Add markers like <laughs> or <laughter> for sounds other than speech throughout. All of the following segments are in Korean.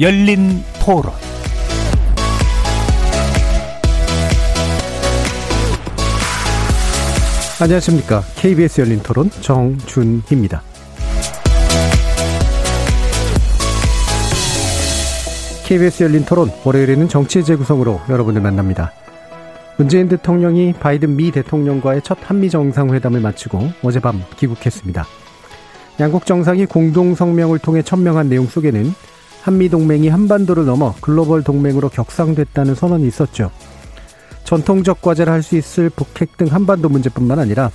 열린 토론 안녕하십니까. KBS 열린 토론 정준희입니다. KBS 열린 토론 월요일에는 정치의 재구성으로 여러분을 만납니다. 문재인 대통령이 바이든 미 대통령과의 첫 한미 정상회담을 마치고 어젯밤 귀국했습니다. 양국 정상이 공동 성명을 통해 천명한 내용 속에는 한미 동맹이 한반도를 넘어 글로벌 동맹으로 격상됐다는 선언이 있었죠. 전통적 과제를 할 수 있을 북핵 등 한반도 문제뿐만 아니라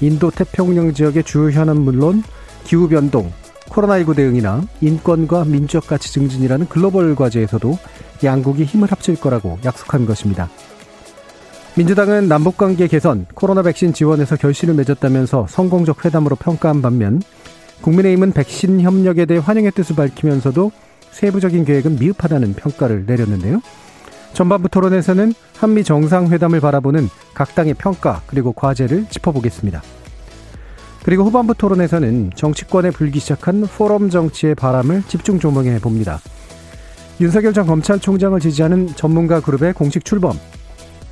인도 태평양 지역의 주요 현안 물론 기후 변동, 코로나19 대응이나 인권과 민주적 가치 증진이라는 글로벌 과제에서도 양국이 힘을 합칠 거라고 약속한 것입니다. 민주당은 남북관계 개선, 코로나 백신 지원에서 결실을 맺었다면서 성공적 회담으로 평가한 반면 국민의힘은 백신 협력에 대해 환영의 뜻을 밝히면서도 세부적인 계획은 미흡하다는 평가를 내렸는데요. 전반부 토론에서는 한미 정상회담을 바라보는 각 당의 평가 그리고 과제를 짚어보겠습니다. 그리고 후반부 토론에서는 정치권에 불기 시작한 포럼 정치의 바람을 집중 조명해 봅니다. 윤석열 전 검찰총장을 지지하는 전문가 그룹의 공식 출범,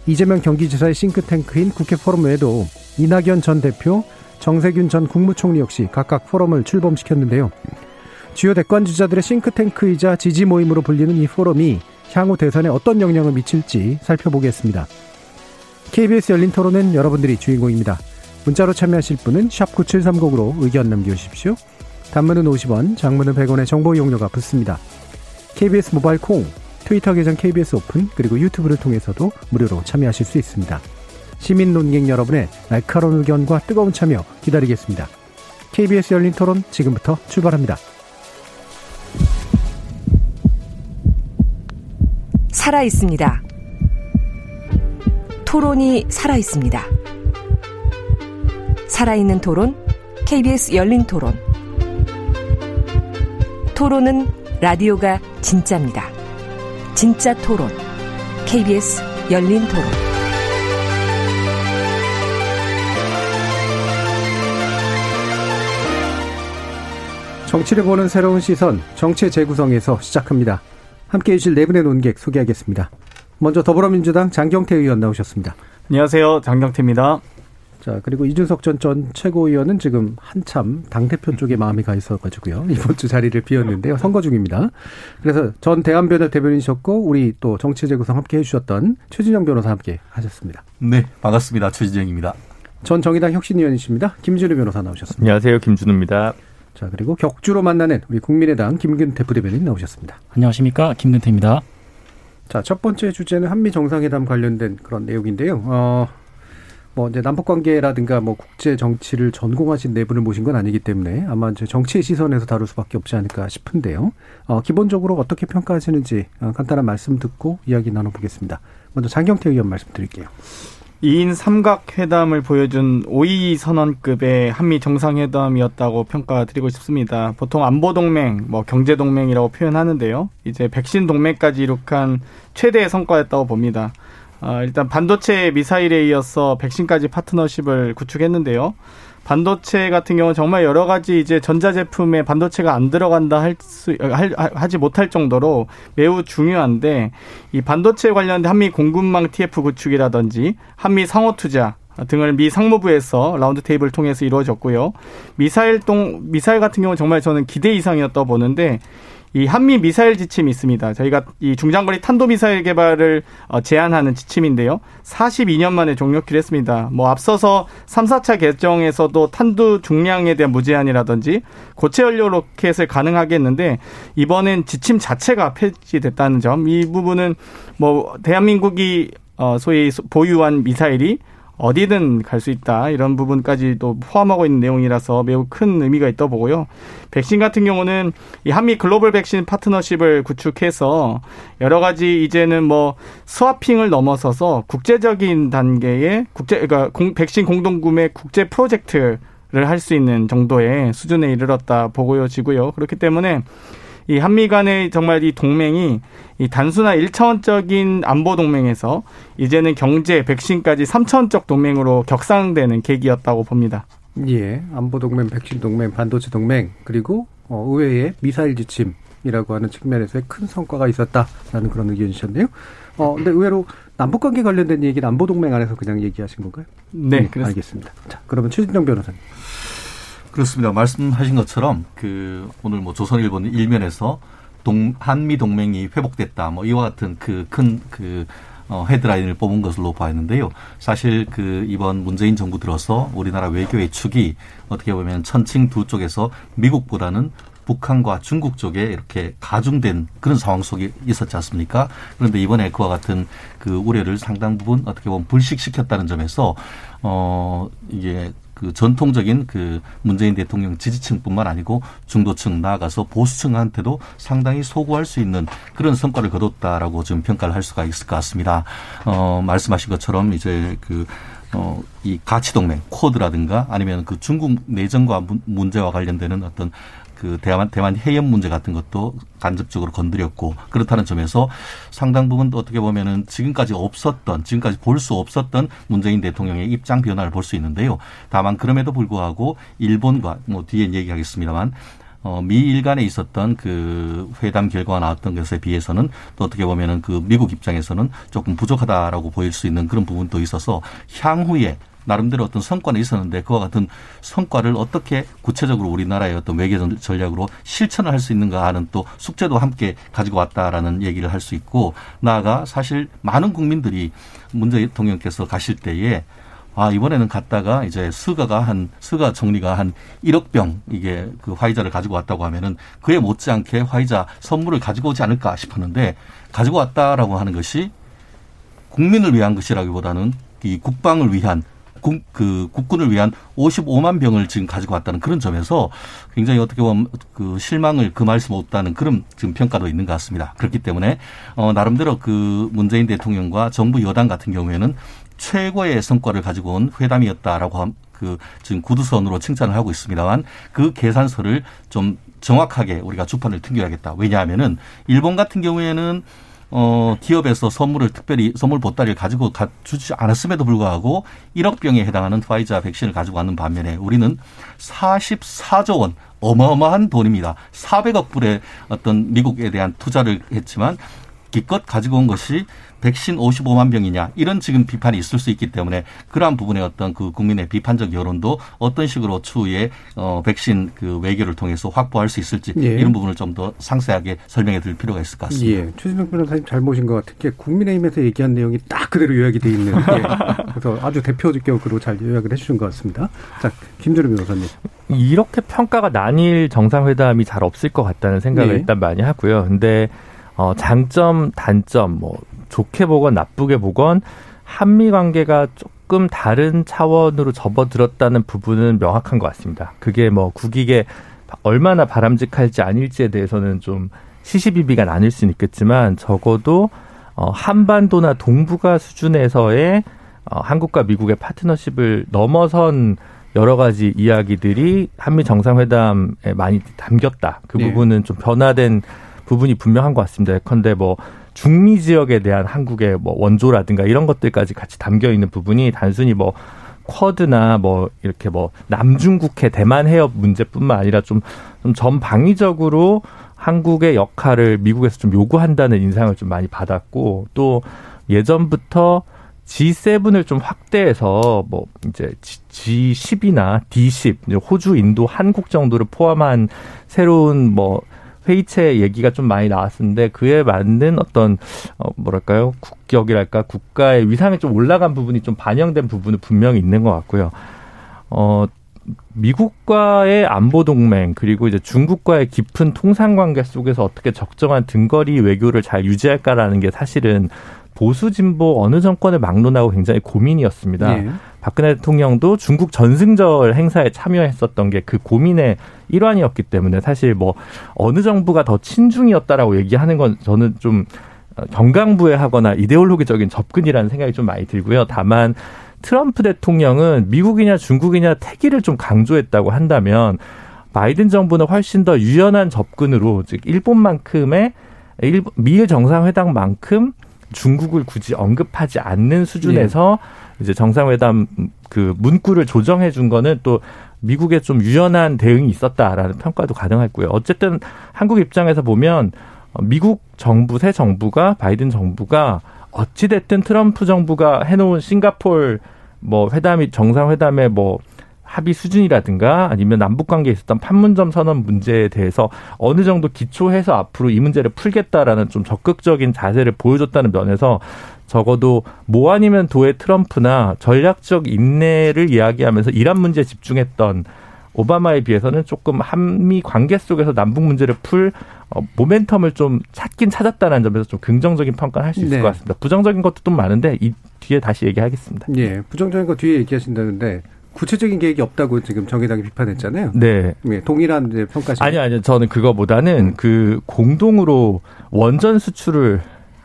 이재명 경기지사의 싱크탱크인 국회 포럼 외에도 이낙연 전 대표, 정세균 전 국무총리 역시 각각 포럼을 출범시켰는데요. 주요 대권 주자들의 싱크탱크이자 지지 모임으로 불리는 이 포럼이 향후 대선에 어떤 영향을 미칠지 살펴보겠습니다. KBS 열린 토론은 여러분들이 주인공입니다. 문자로 참여하실 분은 9730으로 의견 남겨주십시오. 단문은 50원, 장문은 100원의 정보 이용료가 붙습니다. KBS 모바일 콩, 트위터 계정 KBS 오픈, 그리고 유튜브를 통해서도 무료로 참여하실 수 있습니다. 시민 논객 여러분의 날카로운 의견과 뜨거운 참여 기다리겠습니다. KBS 열린 토론 지금부터 출발합니다. 살아 있습니다. 토론이 살아 있습니다. 살아있는 토론, KBS 열린 토론. 토론은 라디오가 진짜입니다. 진짜 토론, KBS 열린 토론. 정치를 보는 새로운 시선, 정치의 재구성에서 시작합니다. 함께 해 주실 네 분의 논객 소개하겠습니다. 먼저 더불어민주당 장경태 의원 나오셨습니다. 안녕하세요. 장경태입니다. 자, 그리고 이준석 전, 전 최고위원은 지금 한참 당대표 쪽에 마음이 가 있어가지고요. <laughs> 이번 주 자리를 비웠는데요. 선거 중입니다. 그래서 전 대한변협 대변인이셨고, 우리 또 정치재구성 함께 해주셨던 최진영 변호사 함께 하셨습니다. 네, 반갑습니다. 최진영입니다. 전 정의당 혁신위원이십니다. 김준우 변호사 나오셨습니다. 안녕하세요. 김준우입니다. 자, 그리고 격주로 만나는 우리 국민의당 김근태 부대변인 나오셨습니다. 안녕하십니까. 김근태입니다. 자, 첫 번째 주제는 한미 정상회담 관련된 그런 내용인데요. 어, 뭐 이제 남북 관계라든가 뭐 국제 정치를 전공하신 네 분을 모신 건 아니기 때문에 아마 이제 정치의 시선에서 다룰 수밖에 없지 않을까 싶은데요. 어, 기본적으로 어떻게 평가하시는지 어, 간단한 말씀 듣고 이야기 나눠보겠습니다. 먼저 장경태 의원 말씀드릴게요. 2인 삼각회담을 보여준 5위 선언급의 한미 정상회담이었다고 평가드리고 싶습니다. 보통 안보동맹, 뭐 경제동맹이라고 표현하는데요. 이제 백신 동맹까지 이룩한 최대의 성과였다고 봅니다. 어, 일단 반도체 미사일에 이어서 백신까지 파트너십을 구축했는데요. 반도체 같은 경우는 정말 여러 가지 이제 전자제품에 반도체가 안 들어간다 할 수, 할, 하지 못할 정도로 매우 중요한데 이 반도체 관련된 한미 공급망 TF 구축이라든지 한미 상호 투자 등을 미 상무부에서 라운드 테이블을 통해서 이루어졌고요. 미사일 동 미사일 같은 경우는 정말 저는 기대 이상이었다 보는데 이 한미 미사일 지침이 있습니다. 저희가 이 중장거리 탄도 미사일 개발을 어, 제한하는 지침인데요. 42년 만에 종료키를 했습니다. 뭐 앞서서 3, 4차 개정에서도 탄두 중량에 대한 무제한이라든지 고체 연료 로켓을 가능하게 했는데 이번엔 지침 자체가 폐지됐다는 점. 이 부분은 뭐 대한민국이 어 소위 보유한 미사일이 어디든 갈 수 있다 이런 부분까지도 포함하고 있는 내용이라서 매우 큰 의미가 있다 보고요. 백신 같은 경우는 이 한미 글로벌 백신 파트너십을 구축해서 여러 가지 이제는 뭐 스와핑을 넘어서서 국제적인 단계의 국제 그러니까 공, 백신 공동 구매 국제 프로젝트 를 할 수 있는 정도의 수준에 이르렀다 보고요지고요. 그렇기 때문에 이 한미 간의 정말 이 동맹이 이 단순한 일차원적인 안보 동맹에서 이제는 경제, 백신까지 삼차원적 동맹으로 격상되는 계기였다고 봅니다. 예, 안보 동맹, 백신 동맹, 반도체 동맹 그리고 어, 의회의 미사일 지침 동맹이라고 하는 측면에서의 큰 성과가 있었다라는 그런 의견이셨네요. 어, 근데 의외로 남북 관계 관련된 얘기는 안보 동맹 안에서 그냥 얘기하신 건가요? 네, 음, 알겠습니다. 자, 그러면 최진정 변호사님. 그렇습니다. 말씀하신 것처럼 그 오늘 뭐 조선일보 일면에서 동 한미 동맹이 회복됐다. 뭐 이와 같은 그 큰그 그 어, 헤드라인을 뽑은 것으로 봐야하는데요 사실 그 이번 문재인 정부 들어서 우리나라 외교의 축이 어떻게 보면 천칭 두 쪽에서 미국보다는 북한과 중국 쪽에 이렇게 가중된 그런 상황 속에 있었지 않습니까? 그런데 이번에 그와 같은 그 우려를 상당 부분 어떻게 보면 불식시켰다는 점에서 어 이게 그 전통적인 그 문재인 대통령 지지층뿐만 아니고 중도층 나아가서 보수층한테도 상당히 소구할 수 있는 그런 성과를 거뒀다라고 지금 평가를 할 수가 있을 것 같습니다. 어, 말씀하신 것처럼 이제 그 어, 이 가치 동맹, 코드라든가 아니면 그 중국 내정과 문제와 관련되는 어떤 그 대만 대만 해협 문제 같은 것도 간접적으로 건드렸고 그렇다는 점에서 상당 부분 어떻게 보면은 지금까지 없었던 지금까지 볼 수 없었던 문재인 대통령의 입장 변화를 볼 수 있는데요. 다만 그럼에도 불구하고 일본과 뭐 뒤에 얘기하겠습니다만 어, 미일 간에 있었던 그 회담 결과가 나왔던 것에 비해서는 또 어떻게 보면은 그 미국 입장에서는 조금 부족하다라고 보일 수 있는 그런 부분도 있어서 향후에 나름대로 어떤 성과는 있었는데 그와 같은 성과를 어떻게 구체적으로 우리나라의 어떤 외교 전략으로 실천을 할 수 있는가 하는 또 숙제도 함께 가지고 왔다라는 얘기를 할 수 있고 나아가 사실 많은 국민들이 문재인 대통령께서 가실 때에 아, 이번에는 갔다가 이제 스가가 한, 스가 총리가 한 1억 병 이게 그 화이자를 가지고 왔다고 하면은 그에 못지않게 화이자 선물을 가지고 오지 않을까 싶었는데 가지고 왔다라고 하는 것이 국민을 위한 것이라기보다는 이 국방을 위한 국, 그 국군을 위한 55만 병을 지금 가지고 왔다는 그런 점에서 굉장히 어떻게 보면 그 실망을 금할 수 없다는 그런 지금 평가도 있는 것 같습니다. 그렇기 때문에 어 나름대로 그 문재인 대통령과 정부 여당 같은 경우에는 최고의 성과를 가지고 온 회담이었다라고 그 지금 구두선으로 칭찬을 하고 있습니다만 그 계산서를 좀 정확하게 우리가 주판을 튕겨야겠다. 왜냐하면은 일본 같은 경우에는 어, 기업에서 선물을 특별히 선물 보따리를 가지고 가, 주지 않았음에도 불구하고 1억 병에 해당하는 화이자 백신을 가지고 왔는 반면에 우리는 44조 원 어마어마한 돈입니다. 400억 불의 어떤 미국에 대한 투자를 했지만 기껏 가지고 온 것이 백신 55만 병이냐 이런 지금 비판이 있을 수 있기 때문에 그러한 부분의 어떤 그 국민의 비판적 여론도 어떤 식으로 추후에 어 백신 그 외교를 통해서 확보할 수 있을지 예. 이런 부분을 좀 더 상세하게 설명해 드릴 필요가 있을 것 같습니다. 예. 최진영 변호사님 잘 모신 것 같은 게 국민의힘에서 얘기한 내용이 딱 그대로 요약이 돼 있는 예. 그래서 아주 대표적으로 잘 요약을 해주신 것 같습니다. 자 김준우 변호사님. 이렇게 평가가 난일 정상회담이 잘 없을 것 같다는 생각을 예. 일단 많이 하고요. 근데 어, 장점, 단점, 뭐, 좋게 보건 나쁘게 보건 한미 관계가 조금 다른 차원으로 접어들었다는 부분은 명확한 것 같습니다. 그게 뭐 국익에 얼마나 바람직할지 아닐지에 대해서는 좀 시시비비가 나뉠 수는 있겠지만 적어도 어, 한반도나 동북아 수준에서의 어, 한국과 미국의 파트너십을 넘어선 여러 가지 이야기들이 한미 정상회담에 많이 담겼다. 그 네. 부분은 좀 변화된 부분이 분명한 것 같습니다. 예컨대 뭐 중미 지역에 대한 한국의 뭐 원조라든가 이런 것들까지 같이 담겨 있는 부분이 단순히 뭐 쿼드나 뭐 이렇게 뭐 남중국해 대만 해협 문제뿐만 아니라 좀 좀 전방위적으로 한국의 역할을 미국에서 좀 요구한다는 인상을 좀 많이 받았고 또 예전부터 G7을 좀 확대해서 뭐 이제 G10이나 D10 호주, 인도, 한국 정도를 포함한 새로운 뭐 회의체 얘기가 좀 많이 나왔었는데 그에 맞는 어떤 어 뭐랄까요 국격이랄까 국가의 위상이 좀 올라간 부분이 좀 반영된 부분은 분명히 있는 것 같고요. 어 미국과의 안보 동맹 그리고 이제 중국과의 깊은 통상 관계 속에서 어떻게 적정한 등거리 외교를 잘 유지할까라는 게 사실은 보수 진보 어느 정권을 막론하고 굉장히 고민이었습니다. 예. 박근혜 대통령도 중국 전승절 행사에 참여했었던 게 그 고민의 일환이었기 때문에 사실 뭐 어느 정부가 더 친중이었다라고 얘기하는 건 저는 좀 경강부회하거나 이데올로기적인 접근이라는 생각이 좀 많이 들고요. 다만 트럼프 대통령은 미국이냐 중국이냐 태기를 좀 강조했다고 한다면 바이든 정부는 훨씬 더 유연한 접근으로 즉 일본만큼의 미일 정상회담만큼 중국을 굳이 언급하지 않는 수준에서 네. 이제 정상회담 그 문구를 조정해 준 거는 또 미국에 좀 유연한 대응이 있었다라는 평가도 가능했고요. 어쨌든 한국 입장에서 보면 미국 정부 새 정부가 바이든 정부가 어찌 됐든 트럼프 정부가 해놓은 싱가폴 뭐 회담이 정상회담의 뭐 합의 수준이라든가 아니면 남북 관계에 있었던 판문점 선언 문제에 대해서 어느 정도 기초해서 앞으로 이 문제를 풀겠다라는 좀 적극적인 자세를 보여줬다는 면에서 적어도 뭐 아니면 도의 트럼프나 전략적 인내를 이야기하면서 이란 문제에 집중했던 오바마에 비해서는 조금 한미 관계 속에서 남북 문제를 풀 어, 모멘텀을 좀 찾긴 찾았다는 점에서 좀 긍정적인 평가를 할 수 있을 네. 것 같습니다. 부정적인 것도 좀 많은데 이 뒤에 다시 얘기하겠습니다. 예, 부정적인 거 뒤에 얘기하신다는데 구체적인 계획이 없다고 지금 정의당이 비판했잖아요. 네. 네 동일한 평가시. 아니요, 아니요. 저는 그거보다는 음. 그 공동으로 원전 수출을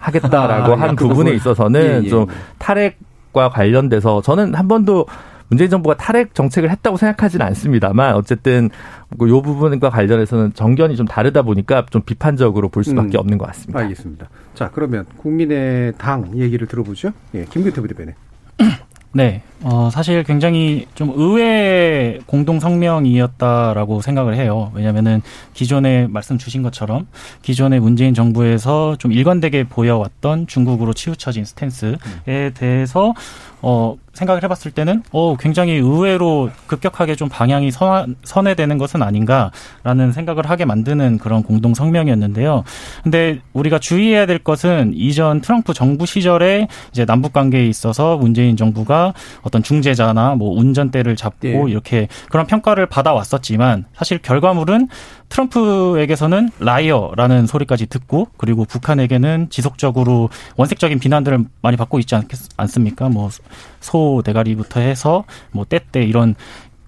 하겠다라고 아, 한 예, 부분에 있어서는 예, 예. 좀 탈핵과 관련돼서 저는 한 번도 문재인 정부가 탈핵 정책을 했다고 생각하지는 않습니다만 어쨌든 이 부분과 관련해서는 정견이 좀 다르다 보니까 좀 비판적으로 볼 수밖에 음, 없는 것 같습니다. 알겠습니다. 자 그러면 국민의 당 얘기를 들어보죠. 예, 김규태 부대변인. 네, 어, 사실 굉장히 좀 의외의 공동 성명이었다라고 생각을 해요. 왜냐면은 기존에 말씀 주신 것처럼 기존의 문재인 정부에서 좀 일관되게 보여왔던 중국으로 치우쳐진 스탠스에 대해서 어, 생각을 해봤을 때는 어, 굉장히 의외로 급격하게 좀 방향이 선, 선회되는 것은 아닌가라는 생각을 하게 만드는 그런 공동 성명이었는데요. 근데 우리가 주의해야 될 것은 이전 트럼프 정부 시절에 이제 남북 관계에 있어서 문재인 정부가 어떤 중재자나 뭐 운전대를 잡고 네. 이렇게 그런 평가를 받아왔었지만 사실 결과물은 트럼프에게서는 라이어라는 소리까지 듣고 그리고 북한에게는 지속적으로 원색적인 비난들을 많이 받고 있지 않겠, 않습니까? 뭐소 대가리부터 해서 뭐 때때 이런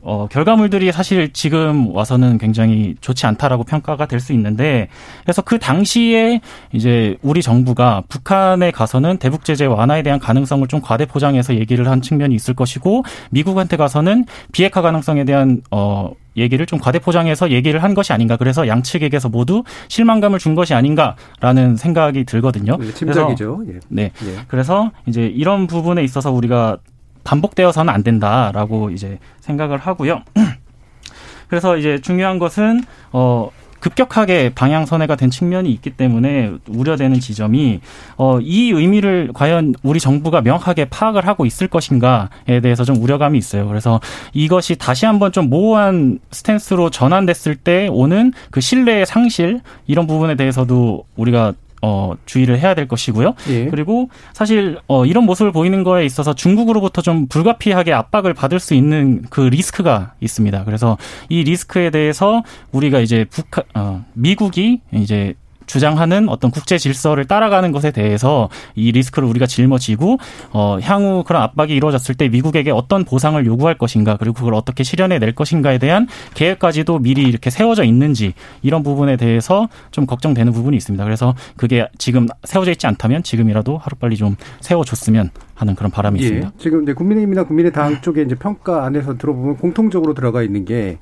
어, 결과물들이 사실 지금 와서는 굉장히 좋지 않다라고 평가가 될 수 있는데 그래서 그 당시에 이제 우리 정부가 북한에 가서는 대북 제재 완화에 대한 가능성을 좀 과대 포장해서 얘기를 한 측면이 있을 것이고 미국한테 가서는 비핵화 가능성에 대한 어 얘기를 좀 과대 포장해서 얘기를 한 것이 아닌가. 그래서 양측에게서 모두 실망감을 준 것이 아닌가라는 생각이 들거든요. 네, 짐작이죠. 예. 네. 예. 그래서 이제 이런 부분에 있어서 우리가 반복되어서는 안 된다라고 이제 생각을 하고요. <clears throat> 그래서 이제 중요한 것은 어 급격하게 방향 선회가 된 측면이 있기 때문에 우려되는 지점이 어, 이 의미를 과연 우리 정부가 명확하게 파악을 하고 있을 것인가에 대해서 좀 우려감이 있어요. 그래서 이것이 다시 한번 좀 모호한 스탠스로 전환됐을 때 오는 그 신뢰의 상실 이런 부분에 대해서도 우리가 어, 주의를 해야 될 것이고요. 예. 그리고 사실 어, 이런 모습을 보이는 거에 있어서 중국으로부터 좀 불가피하게 압박을 받을 수 있는 그 리스크가 있습니다. 그래서 이 리스크에 대해서 우리가 이제 북한 어, 미국이 이제 주장하는 어떤 국제 질서를 따라가는 것에 대해서 이 리스크를 우리가 짊어지고 어 향후 그런 압박이 이루어졌을 때 미국에게 어떤 보상을 요구할 것인가 그리고 그걸 어떻게 실현해 낼 것인가에 대한 계획까지도 미리 이렇게 세워져 있는지 이런 부분에 대해서 좀 걱정되는 부분이 있습니다. 그래서 그게 지금 세워져 있지 않다면 지금이라도 하루빨리 좀 세워줬으면 하는 그런 바람이 예, 있습니다. 지금 이제 국민의힘이나 국민의당 쪽에 이제 평가 안에서 들어보면 공통적으로 들어가 있는 게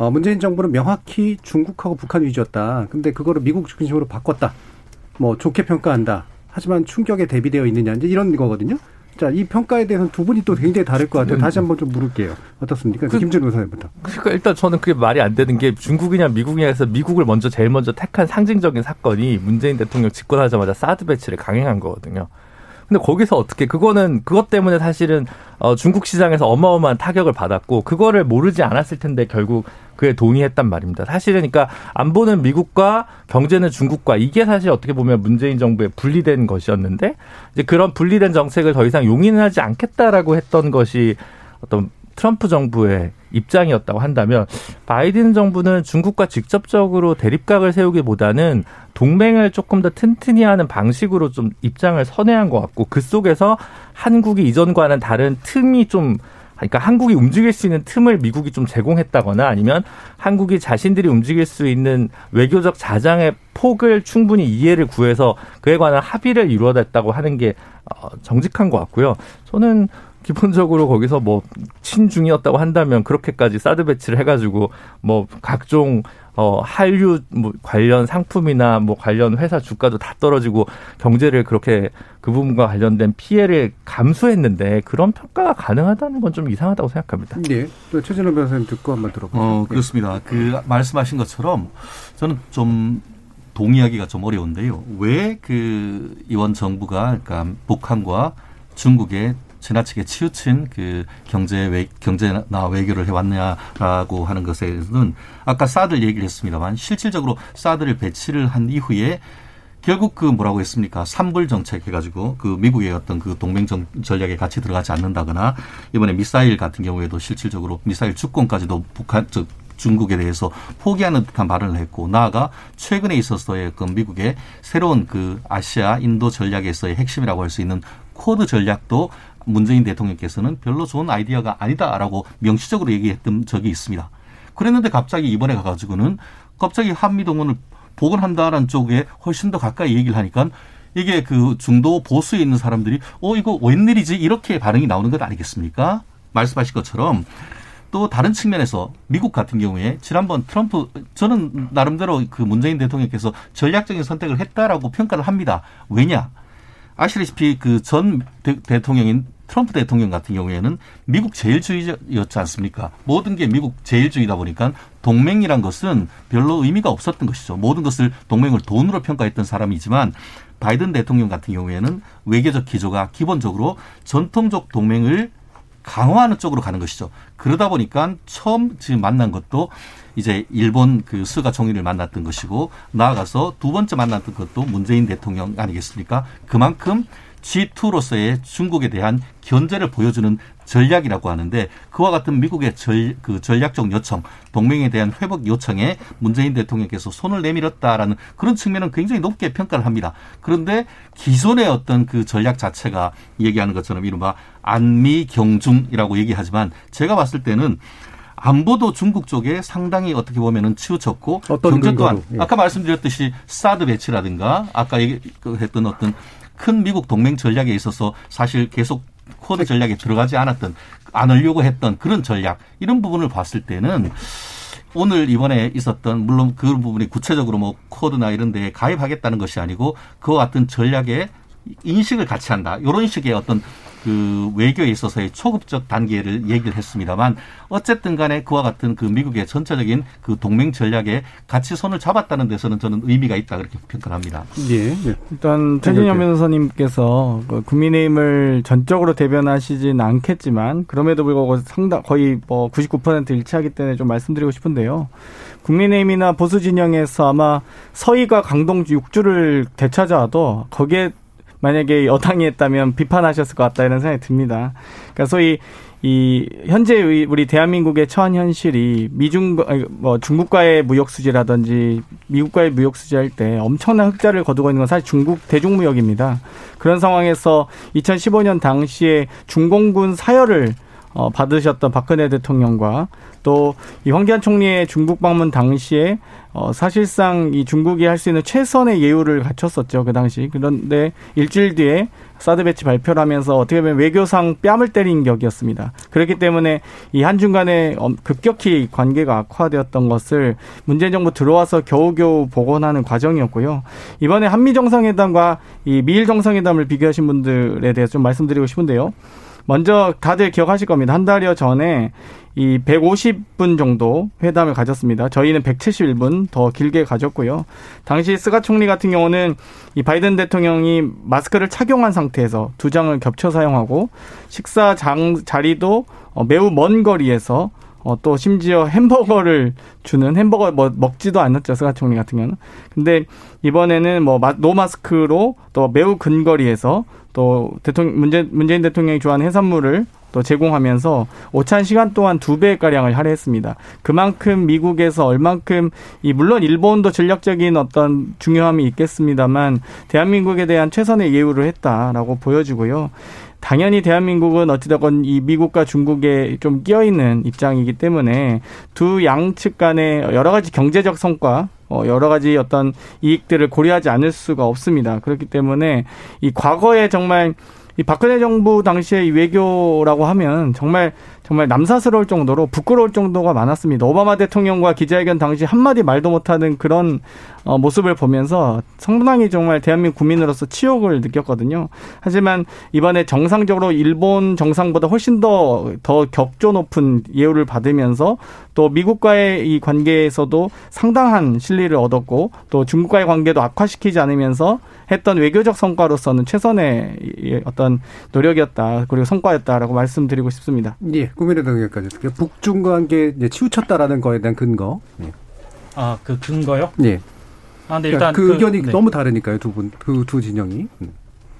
어, 문재인 정부는 명확히 중국하고 북한 위주였다. 근데 그거를 미국 중심으로 바꿨다. 뭐 좋게 평가한다. 하지만 충격에 대비되어 있느냐 이제 이런 거거든요. 자, 이 평가에 대해서는 두 분이 또 굉장히 다를 것 같아요. 다시 한번 좀 물을게요. 어떻습니까? 그, 김준호 의사님부터. 그러니까 일단 저는 그게 말이 안 되는 게 중국이냐 미국이냐 해서 미국을 먼저 제일 먼저 택한 상징적인 사건이 문재인 대통령 집권하자마자 사드 배치를 강행한 거거든요. 근데 거기서 어떻게 그거는 그것 때문에 사실은 어 중국 시장에서 어마어마한 타격을 받았고 그거를 모르지 않았을 텐데 결국 그에 동의했단 말입니다. 사실은 그러니까 안보는 미국과 경제는 중국과 이게 사실 어떻게 보면 문재인 정부의 분리된 것이었는데 이제 그런 분리된 정책을 더 이상 용인하지 않겠다라고 했던 것이 어떤 트럼프 정부의 입장이었다고 한다면 바이든 정부는 중국과 직접적으로 대립각을 세우기보다는 동맹을 조금 더 튼튼히 하는 방식으로 좀 입장을 선회한 것 같고 그 속에서 한국이 이전과는 다른 틈이 좀 그러니까 한국이 움직일 수 있는 틈을 미국이 좀 제공했다거나 아니면 한국이 자신들이 움직일 수 있는 외교적 자장의 폭을 충분히 이해를 구해서 그에 관한 합의를 이루어냈다고 하는 게 어, 정직한 것 같고요. 저는 기본적으로 거기서 뭐 친중이었다고 한다면 그렇게까지 사드 배치를 해가지고 뭐 각종 어, 한류 뭐 관련 상품이나 뭐 관련 회사 주가도 다 떨어지고 경제를 그렇게 그 부분과 관련된 피해를 감수했는데 그런 평가가 가능하다는 건 좀 이상하다고 생각합니다. 네. 최진호 변호사님 듣고 한번 들어보죠. 어, 그렇습니다. 그 말씀하신 것처럼 저는 좀 동의하기가 좀 어려운데요. 왜 그 이원 정부가 그러니까 북한과 중국의 지나치게 치우친 그 경제 외 경제나 외교를 해왔냐라고 하는 것에는 아까 사드를 얘기를 했습니다만 실질적으로 사드를 배치를 한 이후에 결국 그 뭐라고 했습니까? 삼불 정책 해가지고 그 미국의 어떤 그 동맹 정, 전략에 같이 들어가지 않는다거나 이번에 미사일 같은 경우에도 실질적으로 미사일 주권까지도 북한 즉 중국에 대해서 포기하는 듯한 발언을 했고 나아가 최근에 있어서의 그 미국의 새로운 그 아시아 인도 전략에서의 핵심이라고 할 수 있는 쿼드 전략도 문재인 대통령께서는 별로 좋은 아이디어가 아니다라고 명시적으로 얘기했던 적이 있습니다. 그랬는데 갑자기 이번에 가가지고는 갑자기 한미 동맹을 복원한다라는 쪽에 훨씬 더 가까이 얘기를 하니까 이게 그 중도 보수에 있는 사람들이 어 이거 웬일이지 이렇게 반응이 나오는 것 아니겠습니까? 말씀하신 것처럼 또 다른 측면에서 미국 같은 경우에 지난번 트럼프 저는 나름대로 그 문재인 대통령께서 전략적인 선택을 했다라고 평가를 합니다. 왜냐? 아시다시피 그 전 대통령인 트럼프 대통령 같은 경우에는 미국 제일주의였지 않습니까? 모든 게 미국 제일주의다 보니까 동맹이란 것은 별로 의미가 없었던 것이죠. 모든 것을 동맹을 돈으로 평가했던 사람이지만 바이든 대통령 같은 경우에는 외교적 기조가 기본적으로 전통적 동맹을 강화하는 쪽으로 가는 것이죠. 그러다 보니까 처음 지금 만난 것도 이제 일본 그 스가 총리를 만났던 것이고 나아가서 두 번째 만났던 것도 문재인 대통령 아니겠습니까? 그만큼 G2로서의 중국에 대한 견제를 보여주는 전략이라고 하는데 그와 같은 미국의 전, 그 전략적 요청, 동맹에 대한 회복 요청에 문재인 대통령께서 손을 내밀었다라는 그런 측면은 굉장히 높게 평가를 합니다. 그런데 기존의 어떤 그 전략 자체가 얘기하는 것처럼 이른바 안미 경중이라고 얘기하지만 제가 봤을 때는 안보도 중국 쪽에 상당히 어떻게 보면은 치우쳤고 경제 또한 예. 아까 말씀드렸듯이 사드 배치라든가 아까 얘기했던 어떤 큰 미국 동맹 전략에 있어서 사실 계속 쿼드 전략에 들어가지 않았던 안 하려고 했던 그런 전략 이런 부분을 봤을 때는 오늘 이번에 있었던 물론 그 부분이 구체적으로 뭐 쿼드나 이런 데에 가입하겠다는 것이 아니고 그와 같은 전략에 인식을 같이 한다. 이런 식의 어떤 그 외교에 있어서의 초급적 단계를 얘기를 했습니다만 어쨌든 간에 그와 같은 그 미국의 전체적인 그 동맹 전략에 같이 손을 잡았다는 데서는 저는 의미가 있다 그렇게 평가를 합니다. 예. 네. 일단 최진영 변호사님께서 그 국민의힘을 전적으로 대변하시진 않겠지만 그럼에도 불구하고 상당 거의 뭐 99% 일치하기 때문에 좀 말씀드리고 싶은데요. 국민의힘이나 보수 진영에서 아마 서희가 강동 6주를 되찾아도 거기에 만약에 여당이 했다면 비판하셨을 것 같다 이런 생각이 듭니다. 그러니까 소위 이 현재 우리 대한민국의 처한 현실이 미중 뭐 중국과의 무역 수지라든지 미국과의 무역 수지할 때 엄청난 흑자를 거두고 있는 건 사실 중국 대중 무역입니다. 그런 상황에서 2015년 당시에 중공군 사열을 어, 받으셨던 박근혜 대통령과 또 이 황교안 총리의 중국 방문 당시에 어, 사실상 이 중국이 할 수 있는 최선의 예우를 갖췄었죠 그 당시 그런데 일주일 뒤에 사드 배치 발표를 하면서 어떻게 보면 외교상 뺨을 때린 격이었습니다. 그렇기 때문에 이 한중 간에 급격히 관계가 악화되었던 것을 문재인 정부 들어와서 겨우겨우 복원하는 과정이었고요. 이번에 한미 정상회담과 이 미일 정상회담을 비교하신 분들에 대해서 좀 말씀드리고 싶은데요. 먼저 다들 기억하실 겁니다. 한 달여 전에 이 150분 정도 회담을 가졌습니다. 저희는 171분 더 길게 가졌고요. 당시 스가 총리 같은 경우는 이 바이든 대통령이 마스크를 착용한 상태에서 두 장을 겹쳐 사용하고 식사 장 자리도 어, 매우 먼 거리에서 어, 또 심지어 햄버거를 주는 햄버거 뭐 먹지도 않았죠 스가 총리 같은 경우는. 근데 이번에는 뭐 no 마스크로 또 매우 근거리에서 또 대통령 문재, 문재인 대통령이 좋아하는 해산물을 또 제공하면서 오찬 시간 동안 두 배 가량을 할애했습니다. 그만큼 미국에서 얼만큼 이 물론 일본도 전략적인 어떤 중요함이 있겠습니다만 대한민국에 대한 최선의 예우를 했다라고 보여지고요. 당연히 대한민국은 어찌됐건 이 미국과 중국에 좀 끼어 있는 입장이기 때문에 두 양측 간의 여러 가지 경제적 성과 어, 여러 가지 어떤 이익들을 고려하지 않을 수가 없습니다. 그렇기 때문에 이 과거에 정말 이 박근혜 정부 당시의 이 외교라고 하면 정말 정말 남사스러울 정도로 부끄러울 정도가 많았습니다. 오바마 대통령과 기자회견 당시 한마디 말도 못하는 그런 어, 모습을 보면서 상당히 정말 대한민국 국민으로서 치욕을 느꼈거든요. 하지만 이번에 정상적으로 일본 정상보다 훨씬 더, 더 격조 높은 예우를 받으면서 또 미국과의 이 관계에서도 상당한 신뢰를 얻었고 또 중국과의 관계도 악화시키지 않으면서 했던 외교적 성과로서는 최선의 어떤 노력이었다 그리고 성과였다라고 말씀드리고 싶습니다. 예, 국민의당 의원까지 북중 관계 치우쳤다라는 거에 대한 근거. 예. 아그 근거요? 예. 아, 근데 그러니까 일단 그, 의견이 네. 너무 다르니까요, 두 분, 그 두 진영이. 음.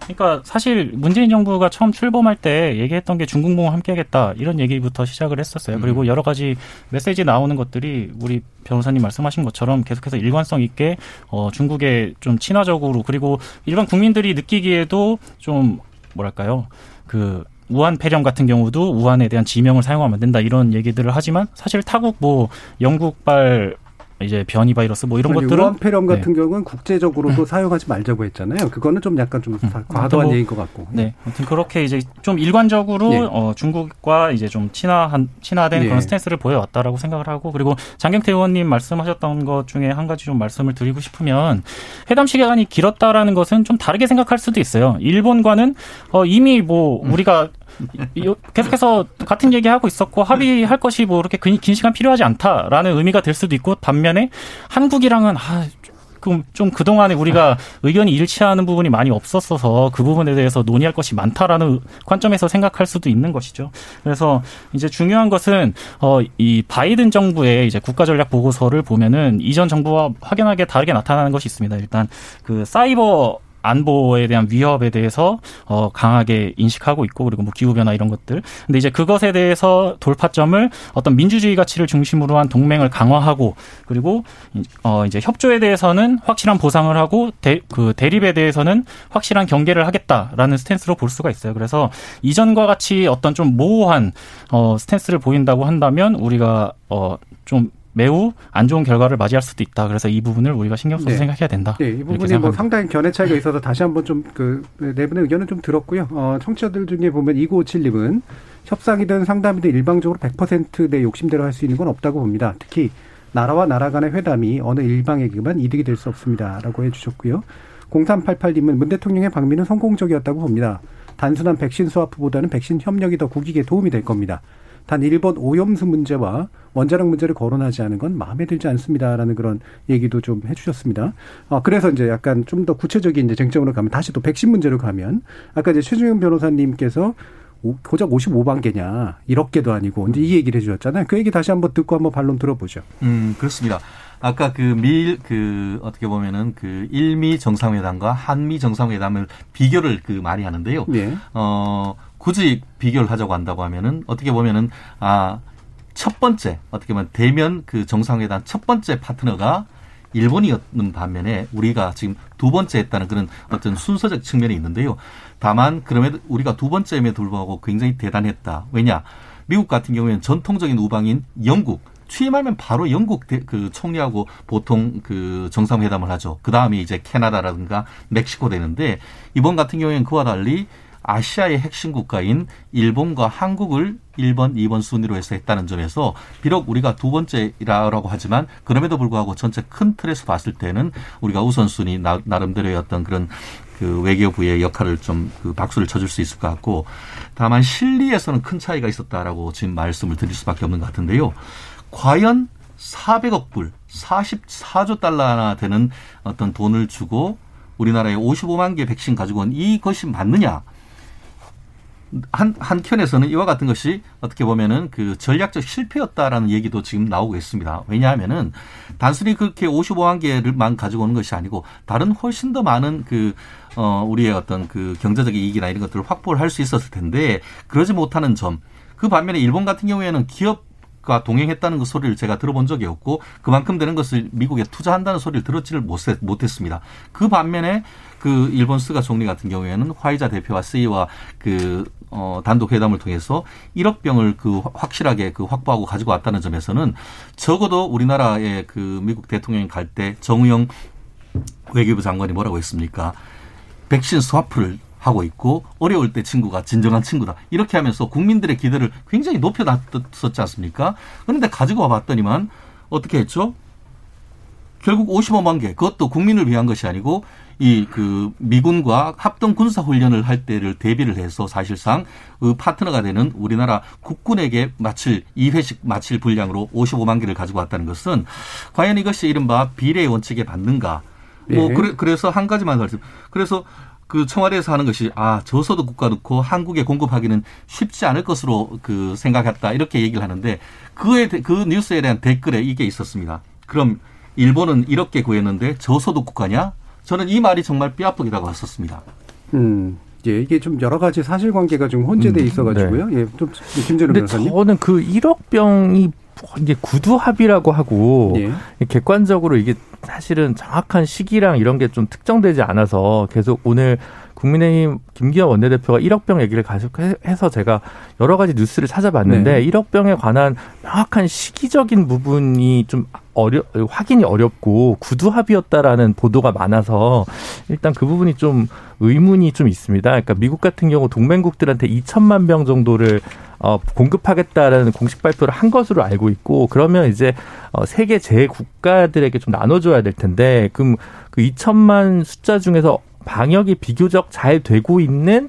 그러니까 사실 문재인 정부가 처음 출범할 때 얘기했던 게 중국몽 함께하겠다 이런 얘기부터 시작을 했었어요. 음. 그리고 여러 가지 메시지 나오는 것들이 우리 변호사님 말씀하신 것처럼 계속해서 일관성 있게 어, 중국에 좀 친화적으로 그리고 일반 국민들이 느끼기에도 좀 뭐랄까요 그 우한 폐렴 같은 경우도 우한에 대한 지명을 사용하면 안 된다 이런 얘기들을 하지만 사실 타국 뭐 영국발 이제 변이 바이러스 뭐 이런 것들은 우한폐렴 네. 같은 경우는 국제적으로도 사용하지 말자고 했잖아요. 그거는 좀 약간 좀 음. 과도한 뭐, 얘기인 것 같고. 네, 아무튼 그렇게 이제 좀 일관적으로 예. 어, 중국과 이제 좀 친화한 친화된 예. 그런 스탠스를 보여왔다라고 생각을 하고 그리고 장경태 의원님 말씀하셨던 것 중에 한 가지 좀 말씀을 드리고 싶으면 회담 시간이 길었다라는 것은 좀 다르게 생각할 수도 있어요. 일본과는 어, 이미 뭐 우리가 이- 계속해서 같은 얘기하고 있었고 합의할 것이 뭐 그렇게 긴, 긴 시간 필요하지 않다라는 의미가 될 수도 있고 반면에 한국이랑은 아, 그럼 좀 그동안에 우리가 의견이 일치하는 부분이 많이 없었어서 그 부분에 대해서 논의할 것이 많다라는 관점에서 생각할 수도 있는 것이죠. 그래서 이제 중요한 것은 어 이 바이든 정부의 이제 국가 전략 보고서를 보면은 이전 정부와 확연하게 다르게 나타나는 것이 있습니다. 일단 그 사이버 안보에 대한 위협에 대해서 어 강하게 인식하고 있고 그리고 뭐 기후 변화 이런 것들. 근데 이제 그것에 대해서 돌파점을 어떤 민주주의 가치를 중심으로 한 동맹을 강화하고 그리고 어 이제 협조에 대해서는 확실한 보상을 하고 대, 그 대립에 대해서는 확실한 경계를 하겠다라는 스탠스로 볼 수가 있어요. 그래서 이전과 같이 어떤 좀 모호한 어 스탠스를 보인다고 한다면 우리가 어좀 매우 안 좋은 결과를 맞이할 수도 있다. 그래서 이 부분을 우리가 신경 써서 네. 생각해야 된다. 네, 이 부분이 뭐. 상당히 견해 차이가 있어서 다시 한번 좀 그 네 분의 의견을 좀 들었고요. 어, 청취자들 중에 보면 2957님은 협상이든 상담이든 일방적으로 100%내 욕심대로 할 수 있는 건 없다고 봅니다. 특히 나라와 나라 간의 회담이 어느 일방에게만 이득이 될 수 없습니다라고 해주셨고요. 0388님은 문 대통령의 방미는 성공적이었다고 봅니다. 단순한 백신 스와프보다는 백신 협력이 더 국익에 도움이 될 겁니다. 단 일본 오염수 문제와 원자력 문제를 거론하지 않은 건 마음에 들지 않습니다라는 그런 얘기도 좀 해주셨습니다. 어, 그래서 이제 약간 좀 더 구체적인 이제 쟁점으로 가면 다시 또 백신 문제로 가면 아까 이제 최중현 변호사님께서 오- 고작 55만 개냐 1억 개도 아니고 이제 이 얘기를 해주셨잖아요. 그 얘기 다시 한번 듣고 한번 반론 들어보죠. 음, 그렇습니다. 아까 그 밀, 그, 어떻게 보면은 그 일미 정상회담과 한미 정상회담을 비교를 그 많이 하는데요. 예. 어, 굳이 비교를 하자고 한다고 하면은 어떻게 보면은, 아, 첫 번째, 어떻게 보면 대면 그 정상회담 첫 번째 파트너가 일본이었는 반면에 우리가 지금 두 번째 했다는 그런 어떤 순서적 측면이 있는데요. 다만 그럼에도 우리가 두 번째임에도 불구하고 굉장히 대단했다. 왜냐? 미국 같은 경우에는 전통적인 우방인 영국 취임하면 바로 영국 대- 그 총리하고 보통 그 정상회담을 하죠. 그 다음에 이제 캐나다라든가 멕시코 되는데 이번 같은 경우에는 그와 달리 아시아의 핵심 국가인 일본과 한국을 1번, 2번 순위로 해서 했다는 점에서 비록 우리가 두 번째라고 하지만 그럼에도 불구하고 전체 큰 틀에서 봤을 때는 우리가 우선순위 나, 나름대로의 어떤 그런 그 외교부의 역할을 좀 그 박수를 쳐줄 수 있을 것 같고 다만 실리에서는 큰 차이가 있었다라고 지금 말씀을 드릴 수밖에 없는 것 같은데요. 과연 400억 불, 44조 달러나 되는 어떤 돈을 주고 우리나라에 55만 개 백신 가지고 온 이것이 맞느냐? 한, 한켠에서는 이와 같은 것이 어떻게 보면은 그 전략적 실패였다라는 얘기도 지금 나오고 있습니다. 왜냐하면은 단순히 그렇게 55만 개를만 가지고 오는 것이 아니고 다른 훨씬 더 많은 그, 어, 우리의 어떤 그 경제적인 이익이나 이런 것들을 확보를 할 수 있었을 텐데 그러지 못하는 점. 그 반면에 일본 같은 경우에는 기업 과 동행했다는 그 소리를 제가 들어본 적이 없고 그만큼 되는 것을 미국에 투자한다는 소리를 들었지를 못했- 못했습니다. 그 반면에 그 일본 스가 총리 같은 경우에는 화이자 대표와 CEO와 그 어, 단독 회담을 통해서 1억 병을 그 확실하게 그 확보하고 가지고 왔다는 점에서는 적어도 우리나라의 그 미국 대통령이 갈 때 정의용 외교부 장관이 뭐라고 했습니까? 백신 스와프를 하고 있고 어려울 때 친구가 진정한 친구다. 이렇게 하면서 국민들의 기대를 굉장히 높여놨었지 않습니까? 그런데 가지고 와봤더니만 어떻게 했죠? 결국 55만 개 그것도 국민을 위한 것이 아니고 이 그 미군과 합동 군사 훈련을 할 때를 대비를 해서 사실상 그 파트너가 되는 우리나라 국군에게 마칠 2회씩 마칠 분량으로 55만 개를 가지고 왔다는 것은 과연 이것이 이른바 비례의 원칙에 맞는가? 뭐 네. 그래, 그래 서 한 가지만 말씀. 그래서 그 청와대에서 하는 것이 아 저소득 국가 놓고 한국에 공급하기는 쉽지 않을 것으로 그 생각했다 이렇게 얘기를 하는데 그에 대- 그 뉴스에 대한 댓글에 이게 있었습니다. 그럼 일본은 이렇게 구했는데 저소득 국가냐? 저는 이 말이 정말 뼈아프기라고 했었습니다. 음. 예, 이게 좀 여러 가지 사실관계가 좀 혼재돼 있어가지고요. 예, 좀 김재룡 변호사님. 저는 그 1억 병이 이게 구두 합의라고 하고 예. 객관적으로 이게 사실은 정확한 시기랑 이런 게 좀 특정되지 않아서 계속 오늘 국민의힘 김기현 원내대표가 1억 병 얘기를 계속해서 제가 여러 가지 뉴스를 찾아봤는데 네. 1억 병에 관한 명확한 시기적인 부분이 좀 어려 확인이 어렵고 구두 합의였다라는 보도가 많아서 일단 그 부분이 좀 의문이 좀 있습니다. 그러니까 미국 같은 경우 동맹국들한테 2천만 병 정도를 어, 공급하겠다라는 공식 발표를 한 것으로 알고 있고 그러면 이제 어, 세계 제 국가들에게 좀 나눠줘야 될 텐데 그럼 그 2천만 숫자 중에서 방역이 비교적 잘 되고 있는